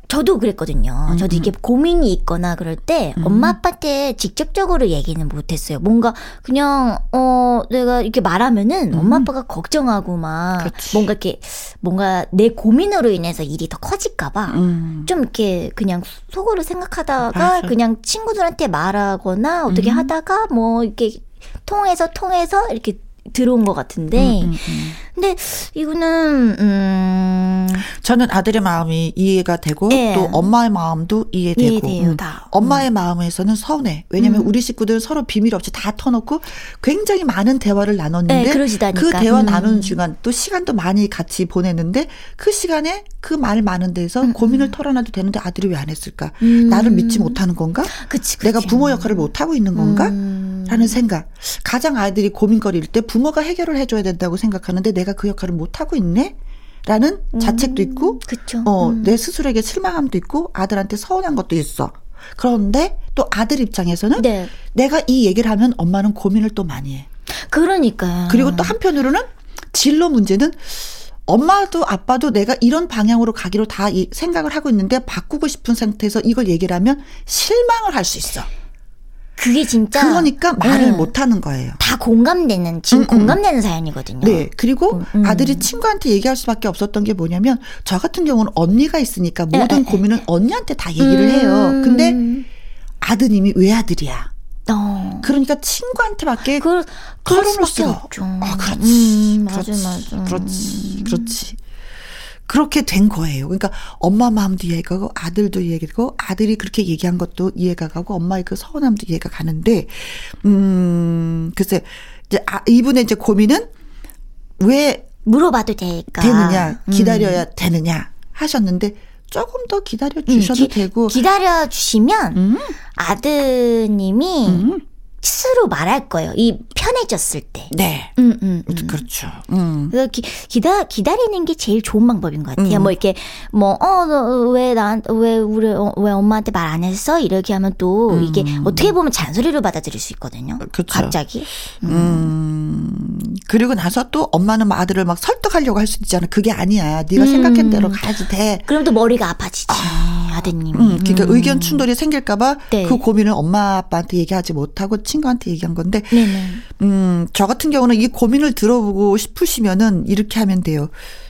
저도 그랬거든요. 음, 저도 이게 음. 고민이 있거나 그럴 때 음. 엄마 아빠한테 직접적으로 얘기는 못했어요. 뭔가 그냥 어 내가 이렇게 말하면은 음. 엄마 아빠가 걱정하고 막 그치. 뭔가 이렇게 뭔가 내 고민으로 인해서 일이 더 커질까봐 음. 좀 이렇게 그냥 속으로 생각하다가 맞아. 그냥 친구들한테 말하거나 어떻게 음. 하다가 뭐 이렇게 통해서 통해서 이렇게 들어온 것 같은데. 음, 음, 음. 근데 이거는 음 저는 아들의 마음이 이해가 되고 예. 또 엄마의 마음도 이해되고 이해돼요, 음. 다. 엄마의 음. 마음에서는 서운해. 왜냐면 음. 우리 식구들은 서로 비밀 없이 다 터놓고 굉장히 많은 대화를 나눴는데 예, 그 대화 나누는 시간 또 시간도 많이 같이 보냈는데 그 시간에 그 말 많은 데서 고민을 털어놔도 되는데 아들이 왜 안 했을까? 나를 믿지 못하는 건가? 그치, 그치. 내가 부모 역할을 못 하고 있는 건가? 라는 생각. 가장 아이들이 고민거리일 때 부 모가 해결을 해줘야 된다고 생각하는데 내가 그 역할을 못 하고 있네. 라는 음, 자책도 있고, 그쵸. 어, 음. 내 스스로에게 실망함도 있고, 아들한테 서운한 것도 있어. 그런데 또 아들 입장에서는 네. 내가 이 얘기를 하면 엄마는 고민을 또 많이 해. 그러니까. 그리고 또 한편으로는 진로 문제는 엄마도 아빠도 내가 이런 방향으로 가기로 다 생각을 하고 있는데 바꾸고 싶은 상태에서 이걸 얘기를 하면 실망을 할 수 있어. 그게 진짜 그러니까 말을 음. 못 하는 거예요. 다 공감되는 지금 음, 음. 공감되는 사연이거든요. 네. 그리고 음, 음. 아들이 친구한테 얘기할 수밖에 없었던 게 뭐냐면 저 같은 경우는 언니가 있으니까 모든 에, 고민은 언니한테 다 얘기를 해요. 음. 근데 아드님이 외아들이야. 어. 그러니까 친구한테밖에 그, 털어놓을 수가 없죠. 아, 그렇지. 음, 맞아, 맞아. 그렇지, 그렇지. 그렇게 된 거예요. 그러니까 엄마 마음도 이해가 가고 아들도 이해가 가고 아들이 그렇게 얘기한 것도 이해가 가고 엄마의 그 서운함도 이해가 가는데 음 글쎄 이제 아, 이분의 이제 고민은 왜 물어봐도 될까 되느냐 기다려야 음. 되느냐 하셨는데 조금 더 기다려 주셔도 음, 기, 되고 기다려 주시면 음. 아드님이 음. 스스로 말할 거예요. 이 편해졌을 때. 네. 음, 음, 음. 그렇죠. 음. 그래서 기, 기다 기다리는 게 제일 좋은 방법인 것 같아요. 음. 뭐 이렇게 뭐어왜 난왜 우리 어, 왜 엄마한테 말 안 했어 이렇게 하면 또 음. 이게 어떻게 보면 잔소리로 받아들일 수 있거든요. 그렇죠. 갑자기. 음. 음. 그리고 나서 또 엄마는 아들을 막 설득하려고 할 수도 있잖아. 그게 아니야. 네가 생각한 대로 가야지 돼. 그럼 또 머리가 아파지지. 아. 아드님이. 음, 그러니까 의견 충돌이 생길까봐 네. 그 고민을 엄마 아빠한테 얘기하지 못하고 친구한테 얘기한 건데, 네네. 음, 저 같은 경우는 이 고민을 들어보고 싶으시면은 이렇게 하면 돼요.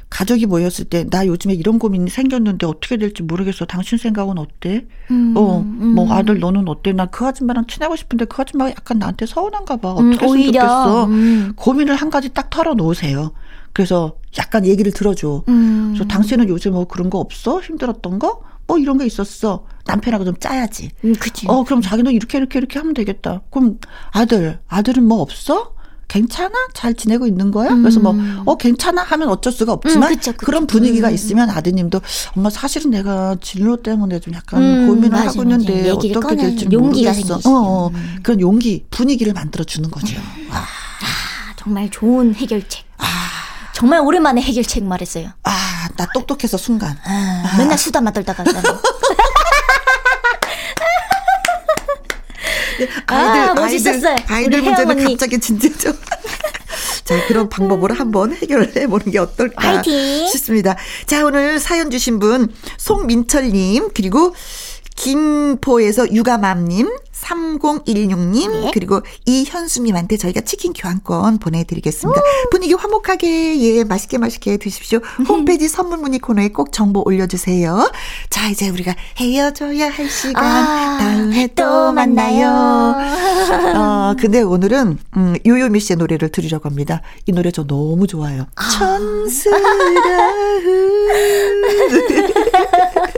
가족이 모였을 때 나 요즘에 이런 고민이 생겼는데 어떻게 될지 모르겠어. 당신 생각은 어때? 음, 어, 음. 뭐 아들 너는 어때? 나 그 아줌마랑 친하고 싶은데 그 아줌마가 약간 나한테 서운한가 봐. 어떻게 음, 했으면 좋겠어? 음. 고민을 한 가지 딱 털어놓으세요. 그래서 약간 얘기를 들어줘. 음. 그래서 당신은 요즘 뭐 그런 거 없어? 힘들었던 거? 어 이런 게 있었어. 남편하고 좀 짜야지. 음, 그치. 어 그럼 자기도 이렇게 이렇게 이렇게 하면 되겠다. 그럼 아들 아들은 뭐 없어? 괜찮아? 잘 지내고 있는 거야? 음. 그래서 뭐, 어, 괜찮아? 하면 어쩔 수가 없지만, 음, 그쵸, 그쵸. 그런 분위기가 음. 있으면 아드님도, 엄마 사실은 내가 진로 때문에 좀 약간 음, 고민을 맞아, 하고 있는데, 어떻게 될지 모르겠어. 어, 어, 그런 용기, 분위기를 만들어주는 거죠. 아. 아, 정말 좋은 해결책. 아. 정말 오랜만에 해결책 말했어요. 아, 나 똑똑해서 순간. 아, 아. 맨날 수다만 떨다가. 아이들, 아, 멋있었어요. 아이들, 아이들 문제는 언니. 갑자기 진지해져. 자, 그런 방법으로 한번 해결해 보는 게 어떨까 화이팅. 싶습니다. 자, 오늘 사연 주신 분 송민철님 그리고 김포에서 유가맘님, 3016님, 네. 그리고 이현수님한테 저희가 치킨 교환권 보내드리겠습니다. 오. 분위기 화목하게, 예, 맛있게 맛있게 드십시오. 홈페이지 선물 문의 코너에 꼭 정보 올려주세요. 자, 이제 우리가 헤어져야 할 시간. 아, 다음에 또 만나요. 어, 근데 오늘은, 음, 요요미 씨의 노래를 들으려고 합니다. 이 노래 저 너무 좋아요. 아. 천스러운.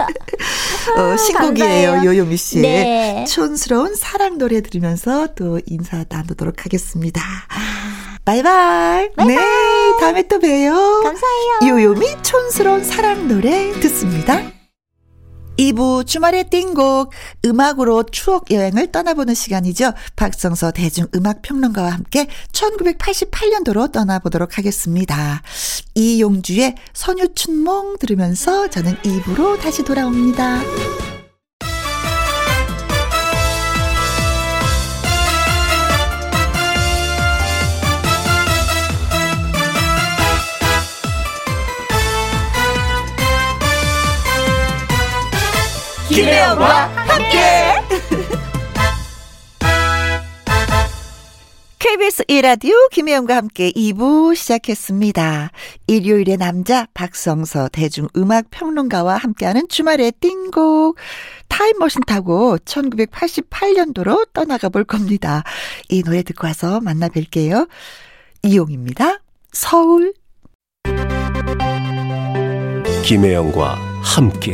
어, 신곡이에요, 요요미 씨. 네. 촌스러운 사랑 노래 들으면서 또 인사 나누도록 하겠습니다. 바이바이. 바이바이. 네, 다음에 또 봬요. 감사해요. 요요미 촌스러운 사랑 노래 듣습니다. 2부 주말의 띵곡 음악으로 추억 여행을 떠나보는 시간이죠. 박성서 대중음악평론가와 함께 1988년도로 떠나보도록 하겠습니다. 이용주의 선유춘몽 들으면서 저는 2부로 다시 돌아옵니다. 김혜영과 함께. KBS 1라디오 김혜영과 함께 2부 시작했습니다. 일요일의 남자 박성서 대중음악 평론가와 함께하는 주말의 띵곡 타임머신 타고 1988년도로 떠나가 볼 겁니다. 이 노래 듣고 와서 만나 뵐게요. 이용입니다. 서울 김혜영과 함께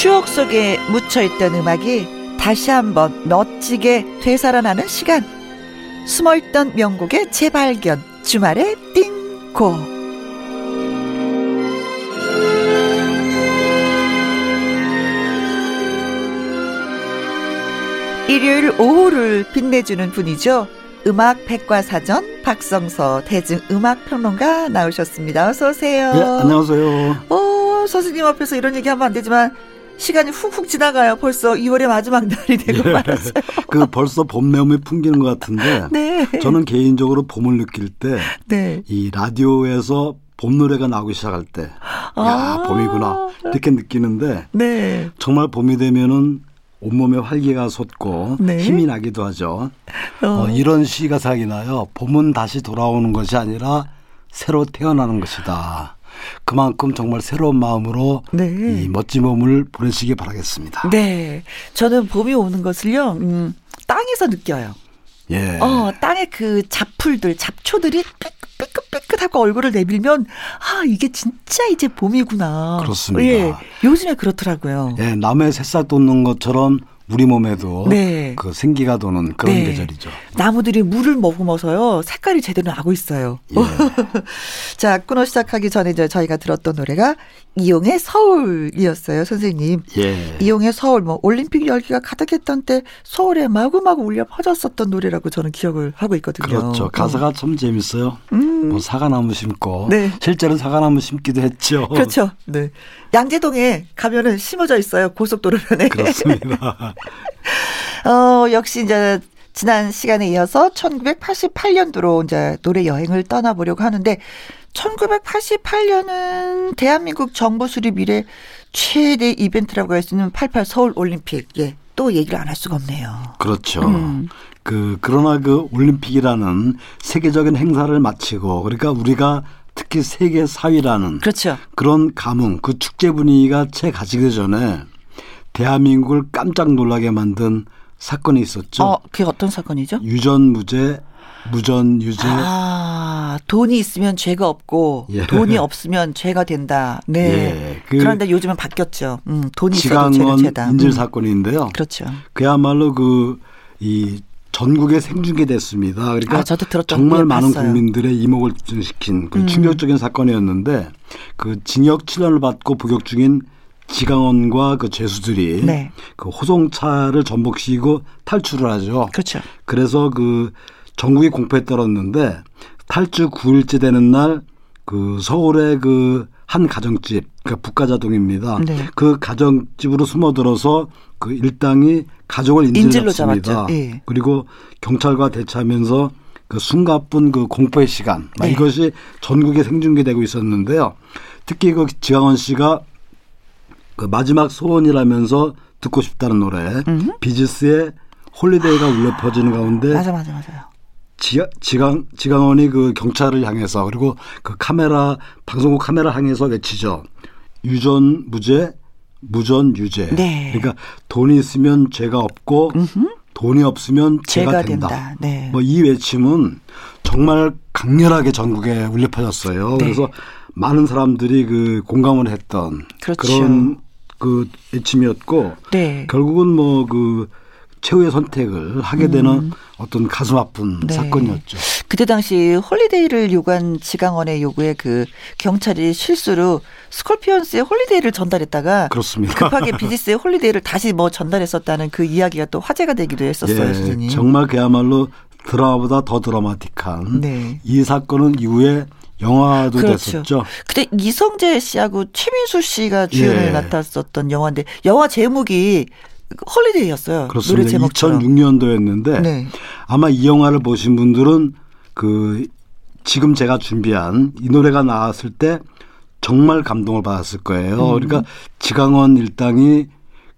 추억 속에 묻혀있던 음악이 다시 한번 멋지게 되살아나는 시간. 숨어있던 명곡의 재발견. 주말의 띵고. 일요일 오후를 빛내주는 분이죠. 음악 백과사전 박성서 대중 음악 평론가 나오셨습니다. 어서 오세요. 네, 안녕하세요. 오, 선생님 앞에서 이런 얘기 하면 안 되지만 시간이 훅훅 지나가요. 벌써 2월의 마지막 날이 되고 예. 말았어요. 그 벌써 봄 내음이 풍기는 것 같은데 네. 저는 개인적으로 봄을 느낄 때이 네. 라디오에서 봄 노래가 나오기 시작할 때, 야 아~ 봄이구나 이렇게 느끼는데 네. 정말 봄이 되면은 온몸에 활기가 솟고 네. 힘이 나기도 하죠. 어. 어, 이런 시가 생각이 나요. 봄은 다시 돌아오는 것이 아니라 새로 태어나는 것이다. 그만큼 정말 새로운 마음으로 네. 이 멋진 봄을 보내시기 바라겠습니다. 네. 저는 봄이 오는 것을요, 음, 땅에서 느껴요. 예. 어, 땅에 그 잡풀들, 잡초들이 삐끗삐끗하고 얼굴을 내밀면, 아, 이게 진짜 이제 봄이구나. 그렇습니다. 예. 요즘에 그렇더라고요. 예, 남의 새싹 돋는 것처럼 우리 몸에도 네. 그 생기가 도는 그런 네. 계절이죠. 나무들이 물을 머금어서요 색깔이 제대로 나고 있어요. 예. 자 끊어 시작하기 전에 저희가 들었던 노래가 이용의 서울이었어요, 선생님. 예. 이용의 서울 뭐 올림픽 열기가 가득했던 때 서울에 마구마구 울려 퍼졌었던 노래라고 저는 기억을 하고 있거든요. 그렇죠. 가사가 어. 참 재밌어요. 음. 뭐 사과나무 심고 네. 실제로 사과나무 심기도 했죠. 그렇죠. 네. 양재동에 가면은 심어져 있어요. 고속도로변에. 그렇습니다. 어, 역시 이제 지난 시간에 이어서 1988년도로 이제 노래 여행을 떠나보려고 하는데 1988년은 대한민국 정부 수립 이래 최대 이벤트라고 할 수 있는 88 서울 올림픽. 예. 또 얘기를 안 할 수가 없네요. 그렇죠. 음. 그 그러나 그 올림픽이라는 세계적인 행사를 마치고 그러니까 우리가 특히 세계 4위라는 그렇죠. 그런 감흥, 그 축제 분위기가 채 가지기 전에 대한민국을 깜짝 놀라게 만든 사건이 있었죠. 어, 그게 어떤 사건이죠? 유전무죄, 무전유죄. 아, 돈이 있으면 죄가 없고 예. 돈이 없으면 죄가 된다. 네. 예. 그 그런데 요즘은 바뀌었죠. 음, 돈이 있어도 죄는 죄다. 인질 음. 사건인데요. 그렇죠. 그야말로 그 이 전국에 생중계됐습니다. 그러니까 아, 정말 많은 봤어요. 국민들의 이목을 집중시킨 그 음. 충격적인 사건이었는데 그 징역 7년을 받고 복역 중인 지강원과 그 죄수들이 네. 그 호송차를 전복시키고 탈출을 하죠. 그렇죠. 그래서 그 전국이 공포에 떨었는데 탈주 9일째 되는 날 그 서울의 그 한 가정집, 그러니까 북가자동입니다. 네. 그 가정집으로 숨어들어서 그 일당이 가족을 인질로 잡습니다. 예. 그리고 경찰과 대치하면서 그 숨가쁜 그 공포의 시간 네. 이것이 전국에 생중계되고 있었는데요. 특히 그 지강헌 씨가 그 마지막 소원이라면서 듣고 싶다는 노래 음. 비지스의 Holiday가 울려 퍼지는 가운데 맞아 맞아 맞아요. 지, 지강 지강헌이 그 경찰을 향해서 그리고 그 카메라 방송국 카메라 향해서 외치죠. 유전 무죄 무전 유죄. 네. 그러니까 돈이 있으면 죄가 없고 음흠. 돈이 없으면 죄가, 죄가 된다. 된다. 네. 뭐 이 외침은 정말 강렬하게 전국에 울려 퍼졌어요. 네. 그래서 많은 사람들이 그 공감을 했던 그렇죠. 그런 그 외침이었고 네. 결국은 뭐 그 최후의 선택을 하게 되는 음. 어떤 가슴 아픈 네. 사건이었죠. 그때 당시 Holiday를 요구한 지강헌의 요구에 그 경찰이 실수로 스콜피언스의 Holiday를 전달했다가 그렇습니다. 급하게 비지스의 Holiday를 다시 뭐 전달했었다는 그 이야기가 또 화제가 되기도 했었어요, 예, 선생님. 정말 그야말로 드라마보다 더 드라마틱한 네. 이 사건은 이후에 영화도 그렇죠. 됐었죠. 그때 이성재 씨하고 최민수 씨가 주연을 예. 맡았었던 영화인데 영화 제목이 Holiday였어요. 그렇습니다. 노래 제목처럼. 2006년도였는데 네. 아마 이 영화를 보신 분들은 그 지금 제가 준비한 이 노래가 나왔을 때 정말 감동을 받았을 거예요. 음. 그러니까 지강원 일당이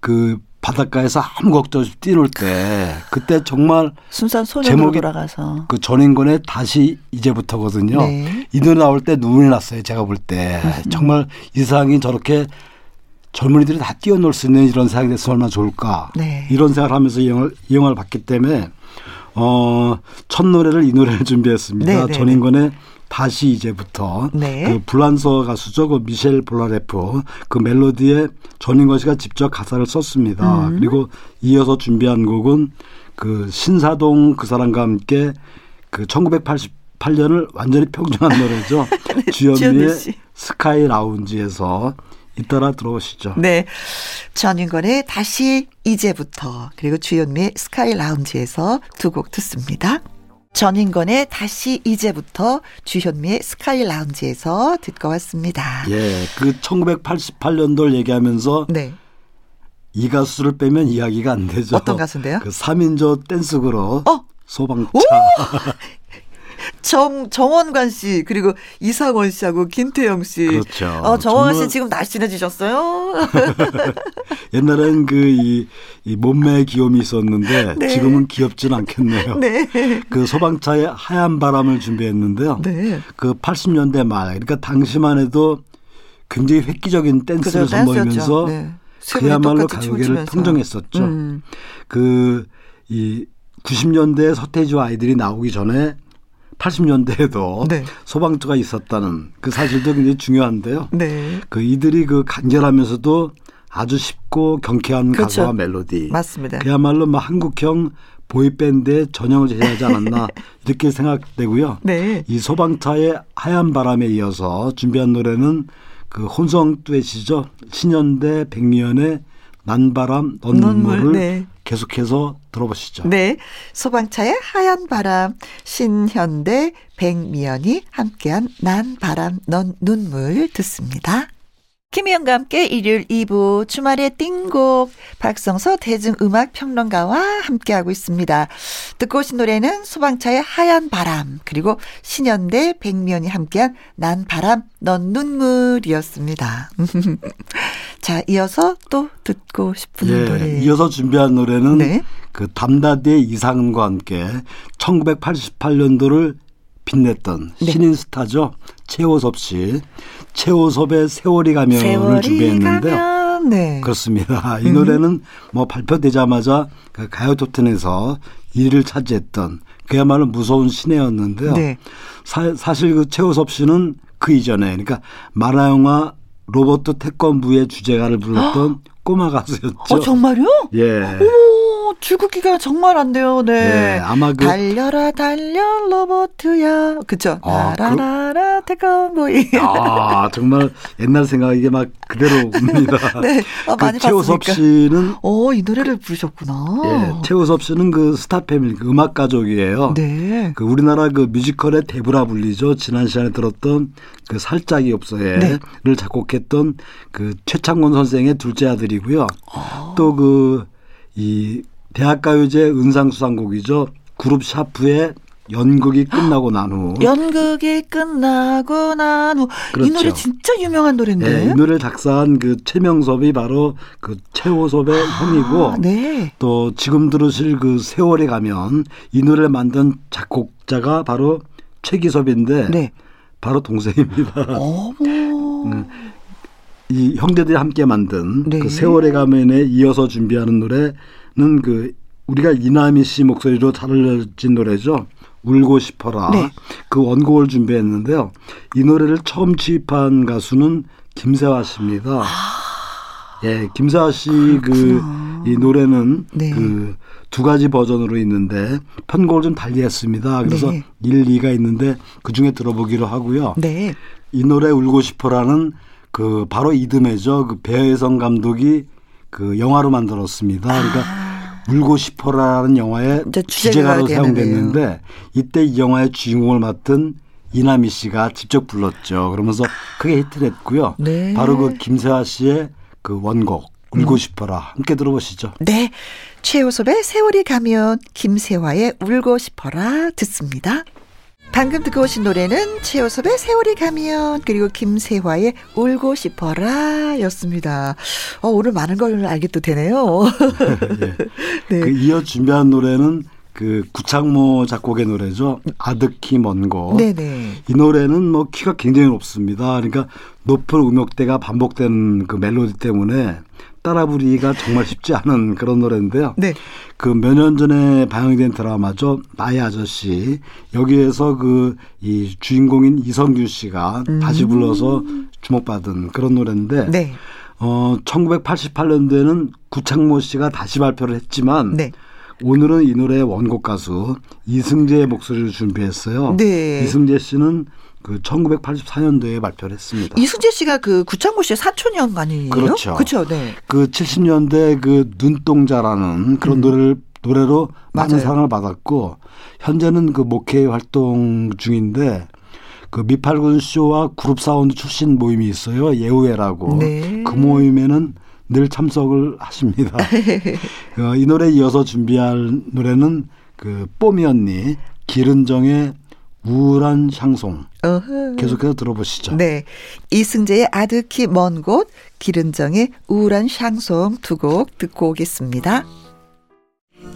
그 바닷가에서 아무 걱정 없이 뛰놀 때 그때 정말 순산 소년으로 돌아가서 그 전인권의 다시 이제부터거든요. 네. 이 노래 나올 때 눈이 났어요. 제가 볼 때. 음. 정말 이 상이 저렇게 젊은이들이 다 뛰어놀 수 있는 이런 세상이 됐으면 얼마나 좋을까. 네. 이런 생각을 하면서 이 영화를, 이 영화를 봤기 때문에 어, 첫 노래를 이 노래를 준비했습니다. 네, 네, 네. 전인권의 다시 이제부터 네. 그 불란서 가수죠. 그 미셸 폴나레프 그 멜로디에 전인권 씨가 직접 가사를 썼습니다. 음. 그리고 이어서 준비한 곡은 그 신사동 그 사람과 함께 그 1988년을 완전히 평정한 노래죠. 네, 주현미의 스카이 라운지에서 잇따라 들어오시죠. 네. 전인권의 다시 이제부터 그리고 주현미의 스카이 라운지에서 두 곡 듣습니다. 전인권의 다시 이제부터 주현미의 스카이 라운지에서 듣고 왔습니다. 예, 그 1988년도를 얘기하면서 네. 이 가수를 빼면 이야기가 안 되죠. 어떤 가수인데요? 그 3인조 댄스 그룹 어? 소방차. 정 정원관 씨 그리고 이상원 씨하고 김태영 씨. 그렇죠. 어, 정원관 씨 지금 날씬해지셨어요. 옛날엔 그이 이 몸매에 귀염이 있었는데 네. 지금은 귀엽진 않겠네요. 네. 그 소방차의 하얀 바람을 준비했는데요. 네. 그 80년대 말 그러니까 당시만 해도 굉장히 획기적인 댄스를 선보이면서 네. 그야말로 가요계를 평정했었죠. 음. 그이 90년대 서태지와 아이들이 나오기 전에 80년대에도 네. 소방차가 있었다는 그 사실도 굉장히 중요한데요. 네. 그 이들이 그 간결하면서도 아주 쉽고 경쾌한 그렇죠. 가사와 멜로디. 맞습니다. 그야말로 뭐 한국형 보이밴드의 전형을 제시하지 않았나 이렇게 생각되고요. 네. 이 소방차의 하얀 바람에 이어서 준비한 노래는 그 혼성 듀엣이죠. 신현대 백미연의 난바람 넌물을 네. 계속해서 들어보시죠. 네. 소방차의 하얀 바람, 신현대, 백미연이 함께한 난 바람, 넌 눈물 듣습니다. 김희영과 함께 일요일 2부 주말의 띵곡 박성서 대중음악평론가와 함께하고 있습니다. 듣고 오신 노래는 소방차의 하얀 바람 그리고 신현대 백면이 함께한 난 바람 넌 눈물이었습니다. 자 이어서 또 듣고 싶은 예, 노래 이어서 준비한 노래는 네. 그 담다디의 이상과 함께 1988년도를 빛냈던 네. 신인 스타죠. 최호섭 씨. 최호섭의 세월이 가면을 세월이 준비했는데요. 가면, 네. 그렇습니다. 이 음. 노래는 뭐 발표되자마자 그 가요 톱텐에서 1위를 차지했던 그야말로 무서운 신예였는데요. 네. 사, 실그 최호섭 씨는 그 이전에 그러니까 만화 영화 로버트 태권부의 주제가를 불렀던 꼬마 가수였죠. 어, 정말요? 예. 오, 줄긋기가 정말 안 돼요. 네. 예, 아마 그 달려라 달려 로버트야. 그쵸? 아, 나라라라 그... 태권보이. 아, 정말 옛날 생각 이게 막 그대로 옵니다. 네. 아, 그 많이 최우섭 씨는 어, 이 노래를 부르셨구나. 예. 최우섭 씨는 그 스타 패밀리 그 음악 가족이에요. 네. 그 우리나라 그 뮤지컬의 대부라 불리죠. 지난 시간에 들었던 그 살짝이 없어요를 네. 작곡했던 그 최창곤 선생의 둘째 아들이 고요. 아. 또그 이 대학가요제 은상수상곡이죠. 그룹 샤프의 연극이 끝나고 난 후. 연극이 끝나고 난 후. 그렇죠. 이 노래 진짜 유명한 노래인데. 네, 이 노래 작사한 그 최명섭이 바로 그 최호섭의 아, 형이고. 네. 또 지금 들으실 그 세월에 가면 이 노래를 만든 작곡자가 바로 최기섭인데. 네. 바로 동생입니다. 어머. 음, 이 형제들이 함께 만든 네. 그 세월의 가면에 이어서 준비하는 노래는 그 우리가 이남희 씨 목소리로 잘 알려진 노래죠. 울고 싶어라. 네. 그 원곡을 준비했는데요. 이 노래를 처음 취입한 가수는 김세화 씨입니다. 아. 예, 김세화 씨 그 이 노래는 네. 그두 가지 버전으로 있는데 편곡을 좀 달리 했습니다. 그래서 네. 1, 2가 있는데 그 중에 들어보기로 하고요. 네. 이 노래 울고 싶어라는 그 바로 이듬해죠. 그 배혜성 감독이 그 영화로 만들었습니다. 그러니까 아. 울고 싶어라는 영화의 주제가로 사용됐는데 이때 이 영화의 주인공을 맡은 이남희 씨가 직접 불렀죠. 그러면서 크게 히트를 했고요. 네. 바로 그 김세화 씨의 그 원곡 울고 음. 싶어라 함께 들어보시죠. 네. 최호섭의 세월이 가면 김세화의 울고 싶어라 듣습니다. 방금 듣고 오신 노래는 최호섭의 세월이 가면 그리고 김세화의 울고 싶어라 였습니다. 어, 오늘 많은 걸 알게 또 되네요. 네. 네. 그 이어 준비한 노래는 그 구창모 작곡의 노래죠. 아득히 먼 곳. 네네. 이 노래는 뭐 키가 굉장히 높습니다. 그러니까 높은 음역대가 반복되는 그 멜로디 때문에 따라 부르기가 정말 쉽지 않은 그런 노래인데요. 네. 그 몇 년 전에 방영된 드라마죠. 나의 아저씨. 여기에서 그 이 주인공인 이성규 씨가 음. 다시 불러서 주목받은 그런 노래인데 네. 어 1988년도에는 구창모 씨가 다시 발표를 했지만 네. 오늘은 이 노래의 원곡 가수 이승재의 목소리를 준비했어요. 네. 이승재 씨는 그 1984년도에 발표를 했습니다. 이승재 씨가 그 구창모 씨의 사촌형 아니에요? 그렇죠. 그렇죠. 네. 그 70년대 그 눈동자라는 그런 음. 노래를 노래로 많은 맞아요. 사랑을 받았고 현재는 그 목회 활동 중인데 그 미팔군 쇼와 그룹 사운드 출신 모임이 있어요. 예우회라고. 네. 그 모임에는 늘 참석을 하십니다. 어, 이 노래에 이어서 준비할 노래는 그 뽀미 언니 기른정의 우울한 샹송 어허. 계속해서 들어보시죠. 네. 이승재의 아득히 먼 곳, 기른정의 우울한 샹송 두 곡 듣고 오겠습니다.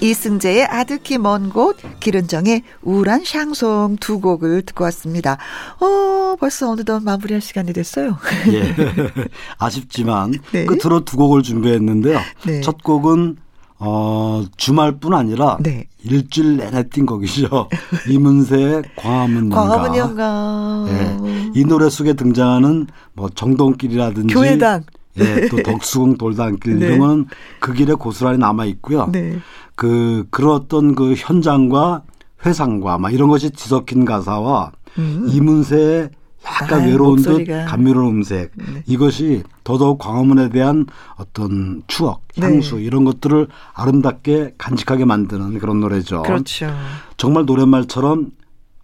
이승재의 아득히 먼 곳, 기른정의 우울한 샹송 두 곡을 듣고 왔습니다. 어, 벌써 어느덧 마무리할 시간이 됐어요. 예. 아쉽지만 네. 끝으로 두 곡을 준비했는데요. 네. 첫 곡은 어, 주말뿐 아니라 네. 일주일 내내 뛴 곡이죠. 이문세의 광화문 연가. 광화문 연가. 네. 이 노래 속에 등장하는 뭐 정동길이라든지 교회당. 예, 또 덕수궁 돌담길 네. 이런 거는 그 길에 고스란히 남아 있고요. 네. 그 그런 그 현장과 회상과 막 이런 것이 뒤섞인 가사와 음. 이문세의 약간 아, 외로운 듯 감미로운 음색 네. 이것이 더더욱 광화문에 대한 어떤 추억, 네. 향수 네. 이런 것들을 아름답게 간직하게 만드는 그런 노래죠. 그렇죠. 정말 노랫말처럼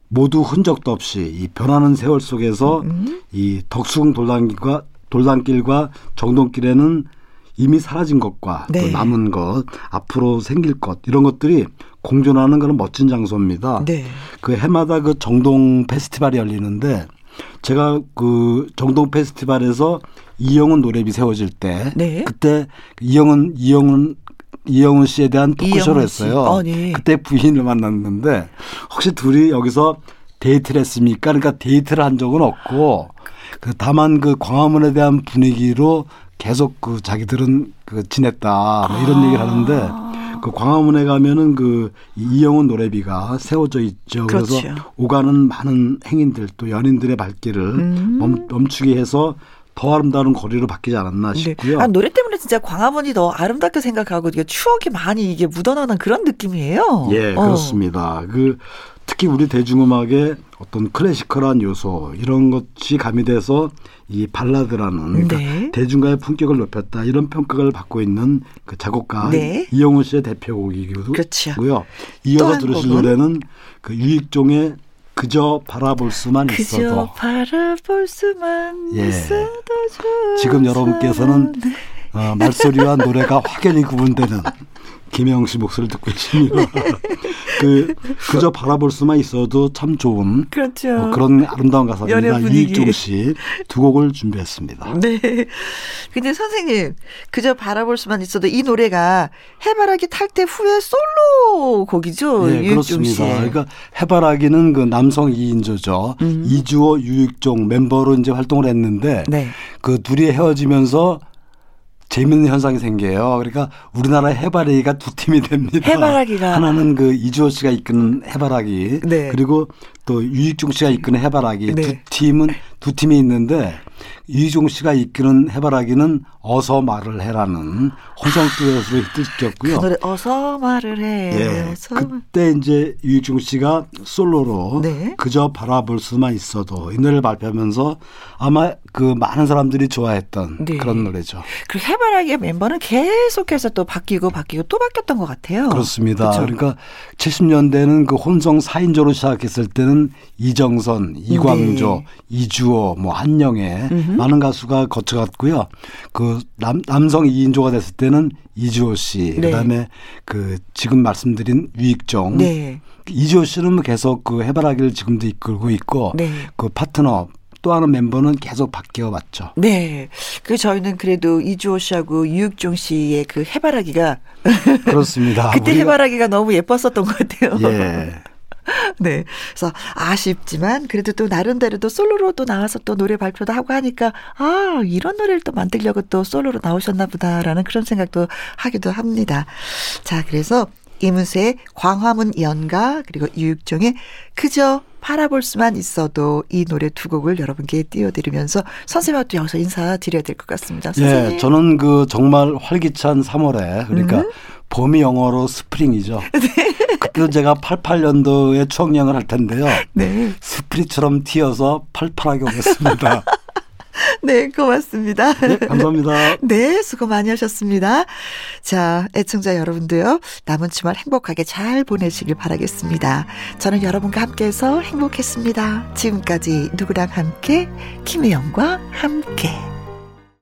모두 흔적도 없이 이 변하는 세월 속에서 음. 이 덕수궁 돌담길과 돌담길과 정동길에는 이미 사라진 것과 네. 또 남은 것, 앞으로 생길 것 이런 것들이 공존하는 그런 멋진 장소입니다. 네. 그 해마다 그 정동 페스티벌이 열리는데 제가 그 정동 페스티벌에서 이영훈 노래비 세워질 때 네. 그때 이영훈 이영훈 이영훈 씨에 대한 토크쇼를 했어요. 어, 네. 그때 부인을 만났는데 혹시 둘이 여기서 데이트를 했습니까? 그러니까 데이트를 한 적은 없고 그 다만 그 광화문에 대한 분위기로 계속 그 자기들은 그 지냈다 뭐 이런 아. 얘기를 하는데 그 광화문에 가면은 그 이영훈 노래비가 세워져 있죠. 그렇죠. 그래서 오가는 많은 행인들 또 연인들의 발길을 음. 멈, 멈추게 해서 더 아름다운 거리로 바뀌지 않았나 네. 싶고요. 네. 아, 노래 때문에 진짜 광화문이 더 아름답게 생각하고 이게 추억이 많이 이게 묻어나는 그런 느낌이에요. 예, 어. 그렇습니다. 그 특히 우리 대중음악의 어떤 클래시컬한 요소 이런 것이 가미돼서 이 발라드라는 그러니까 네. 대중가의 품격을 높였다 이런 평가를 받고 있는 그 작곡가 네. 이영훈 씨의 대표곡이고요. 그렇죠. 이어서 들으실 노래는 그 유익종의 그저 바라볼 수만 그저 있어도 그저 바라볼 수만 예. 있어도 지금 여러분께서는 네. 어, 말소리와 노래가 확연히 구분되는 김혜영 씨 목소리를 듣고 계십니다. 네. 그 그저 바라볼 수만 있어도 참 좋은 그렇죠. 어, 그런 아름다운 가사입니다. 이익종 씨두 곡을 준비했습니다. 네. 근데 선생님 그저 바라볼 수만 있어도 이 노래가 해바라기 탈 때 후에 솔로 곡이죠. 네, 그렇습니다. 그러니까 해바라기는 그 남성 2인조죠. 음. 이주호, 유익종 멤버로 이제 활동을 했는데 네. 그 둘이 헤어지면서 재밌는 현상이 생겨요. 그러니까 우리나라 해바라기가 두 팀이 됩니다. 해바라기가 하나는 그 이주호 씨가 이끄는 해바라기, 네. 그리고 또 유익중 씨가 이끄는 해바라기 네. 두 팀은 두 팀이 있는데 이종 씨가 이끄는 해바라기는 어서 말을 해라는 혼성듀엣으로 히트 시켰고요. 그 노래 어서 말을 해. 예. 어서 그때 이제 이종 씨가 솔로로 네. 그저 바라볼 수만 있어도 이 노래를 발표하면서 아마 그 많은 사람들이 좋아했던 네. 그런 노래죠. 그 해바라기의 멤버는 계속해서 또 바뀌고 바뀌고 또 바뀌었던 것 같아요. 그렇습니다. 그쵸? 그러니까 70년대는 그 혼성 4인조로 시작했을 때는 이정선, 이광조, 네. 이주호, 뭐 한영애. 많은 가수가 거쳐갔고요. 그 남, 남성 2인조가 됐을 때는 이주호 씨, 네. 그다음에 그 지금 말씀드린 유익종. 네. 이주호 씨는 계속 그 해바라기를 지금도 이끌고 있고 네. 그 파트너 또 하나 멤버는 계속 바뀌어 왔죠. 네. 그 저희는 그래도 이주호 씨하고 유익종 씨의 그 해바라기가 그렇습니다. 그때 해바라기가 너무 예뻤었던 것 같아요. 예. 네. 그래서 아쉽지만 그래도 또 나름대로 또 솔로로 또 나와서 또 노래 발표도 하고 하니까 아, 이런 노래를 또 만들려고 또 솔로로 나오셨나 보다라는 그런 생각도 하기도 합니다. 자, 그래서 이문세의 광화문 연가 그리고 유육종의 그저 바라볼 수만 있어도 이 노래 두 곡을 여러분께 띄워드리면서 선생님한테 여기서 인사드려야 될 것 같습니다. 선생님. 예, 저는 그 정말 활기찬 3월에 그러니까 음. 봄이 영어로 스프링이죠. 네. 그때도 제가 88년도에 추억여행을 할 텐데요. 네. 스프링처럼 튀어서 팔팔하게 오겠습니다. 네, 고맙습니다. 네, 감사합니다. 네, 수고 많이 하셨습니다. 자, 애청자 여러분도요, 남은 주말 행복하게 잘 보내시길 바라겠습니다. 저는 여러분과 함께해서 행복했습니다. 지금까지 누구랑 함께, 김혜영과 함께.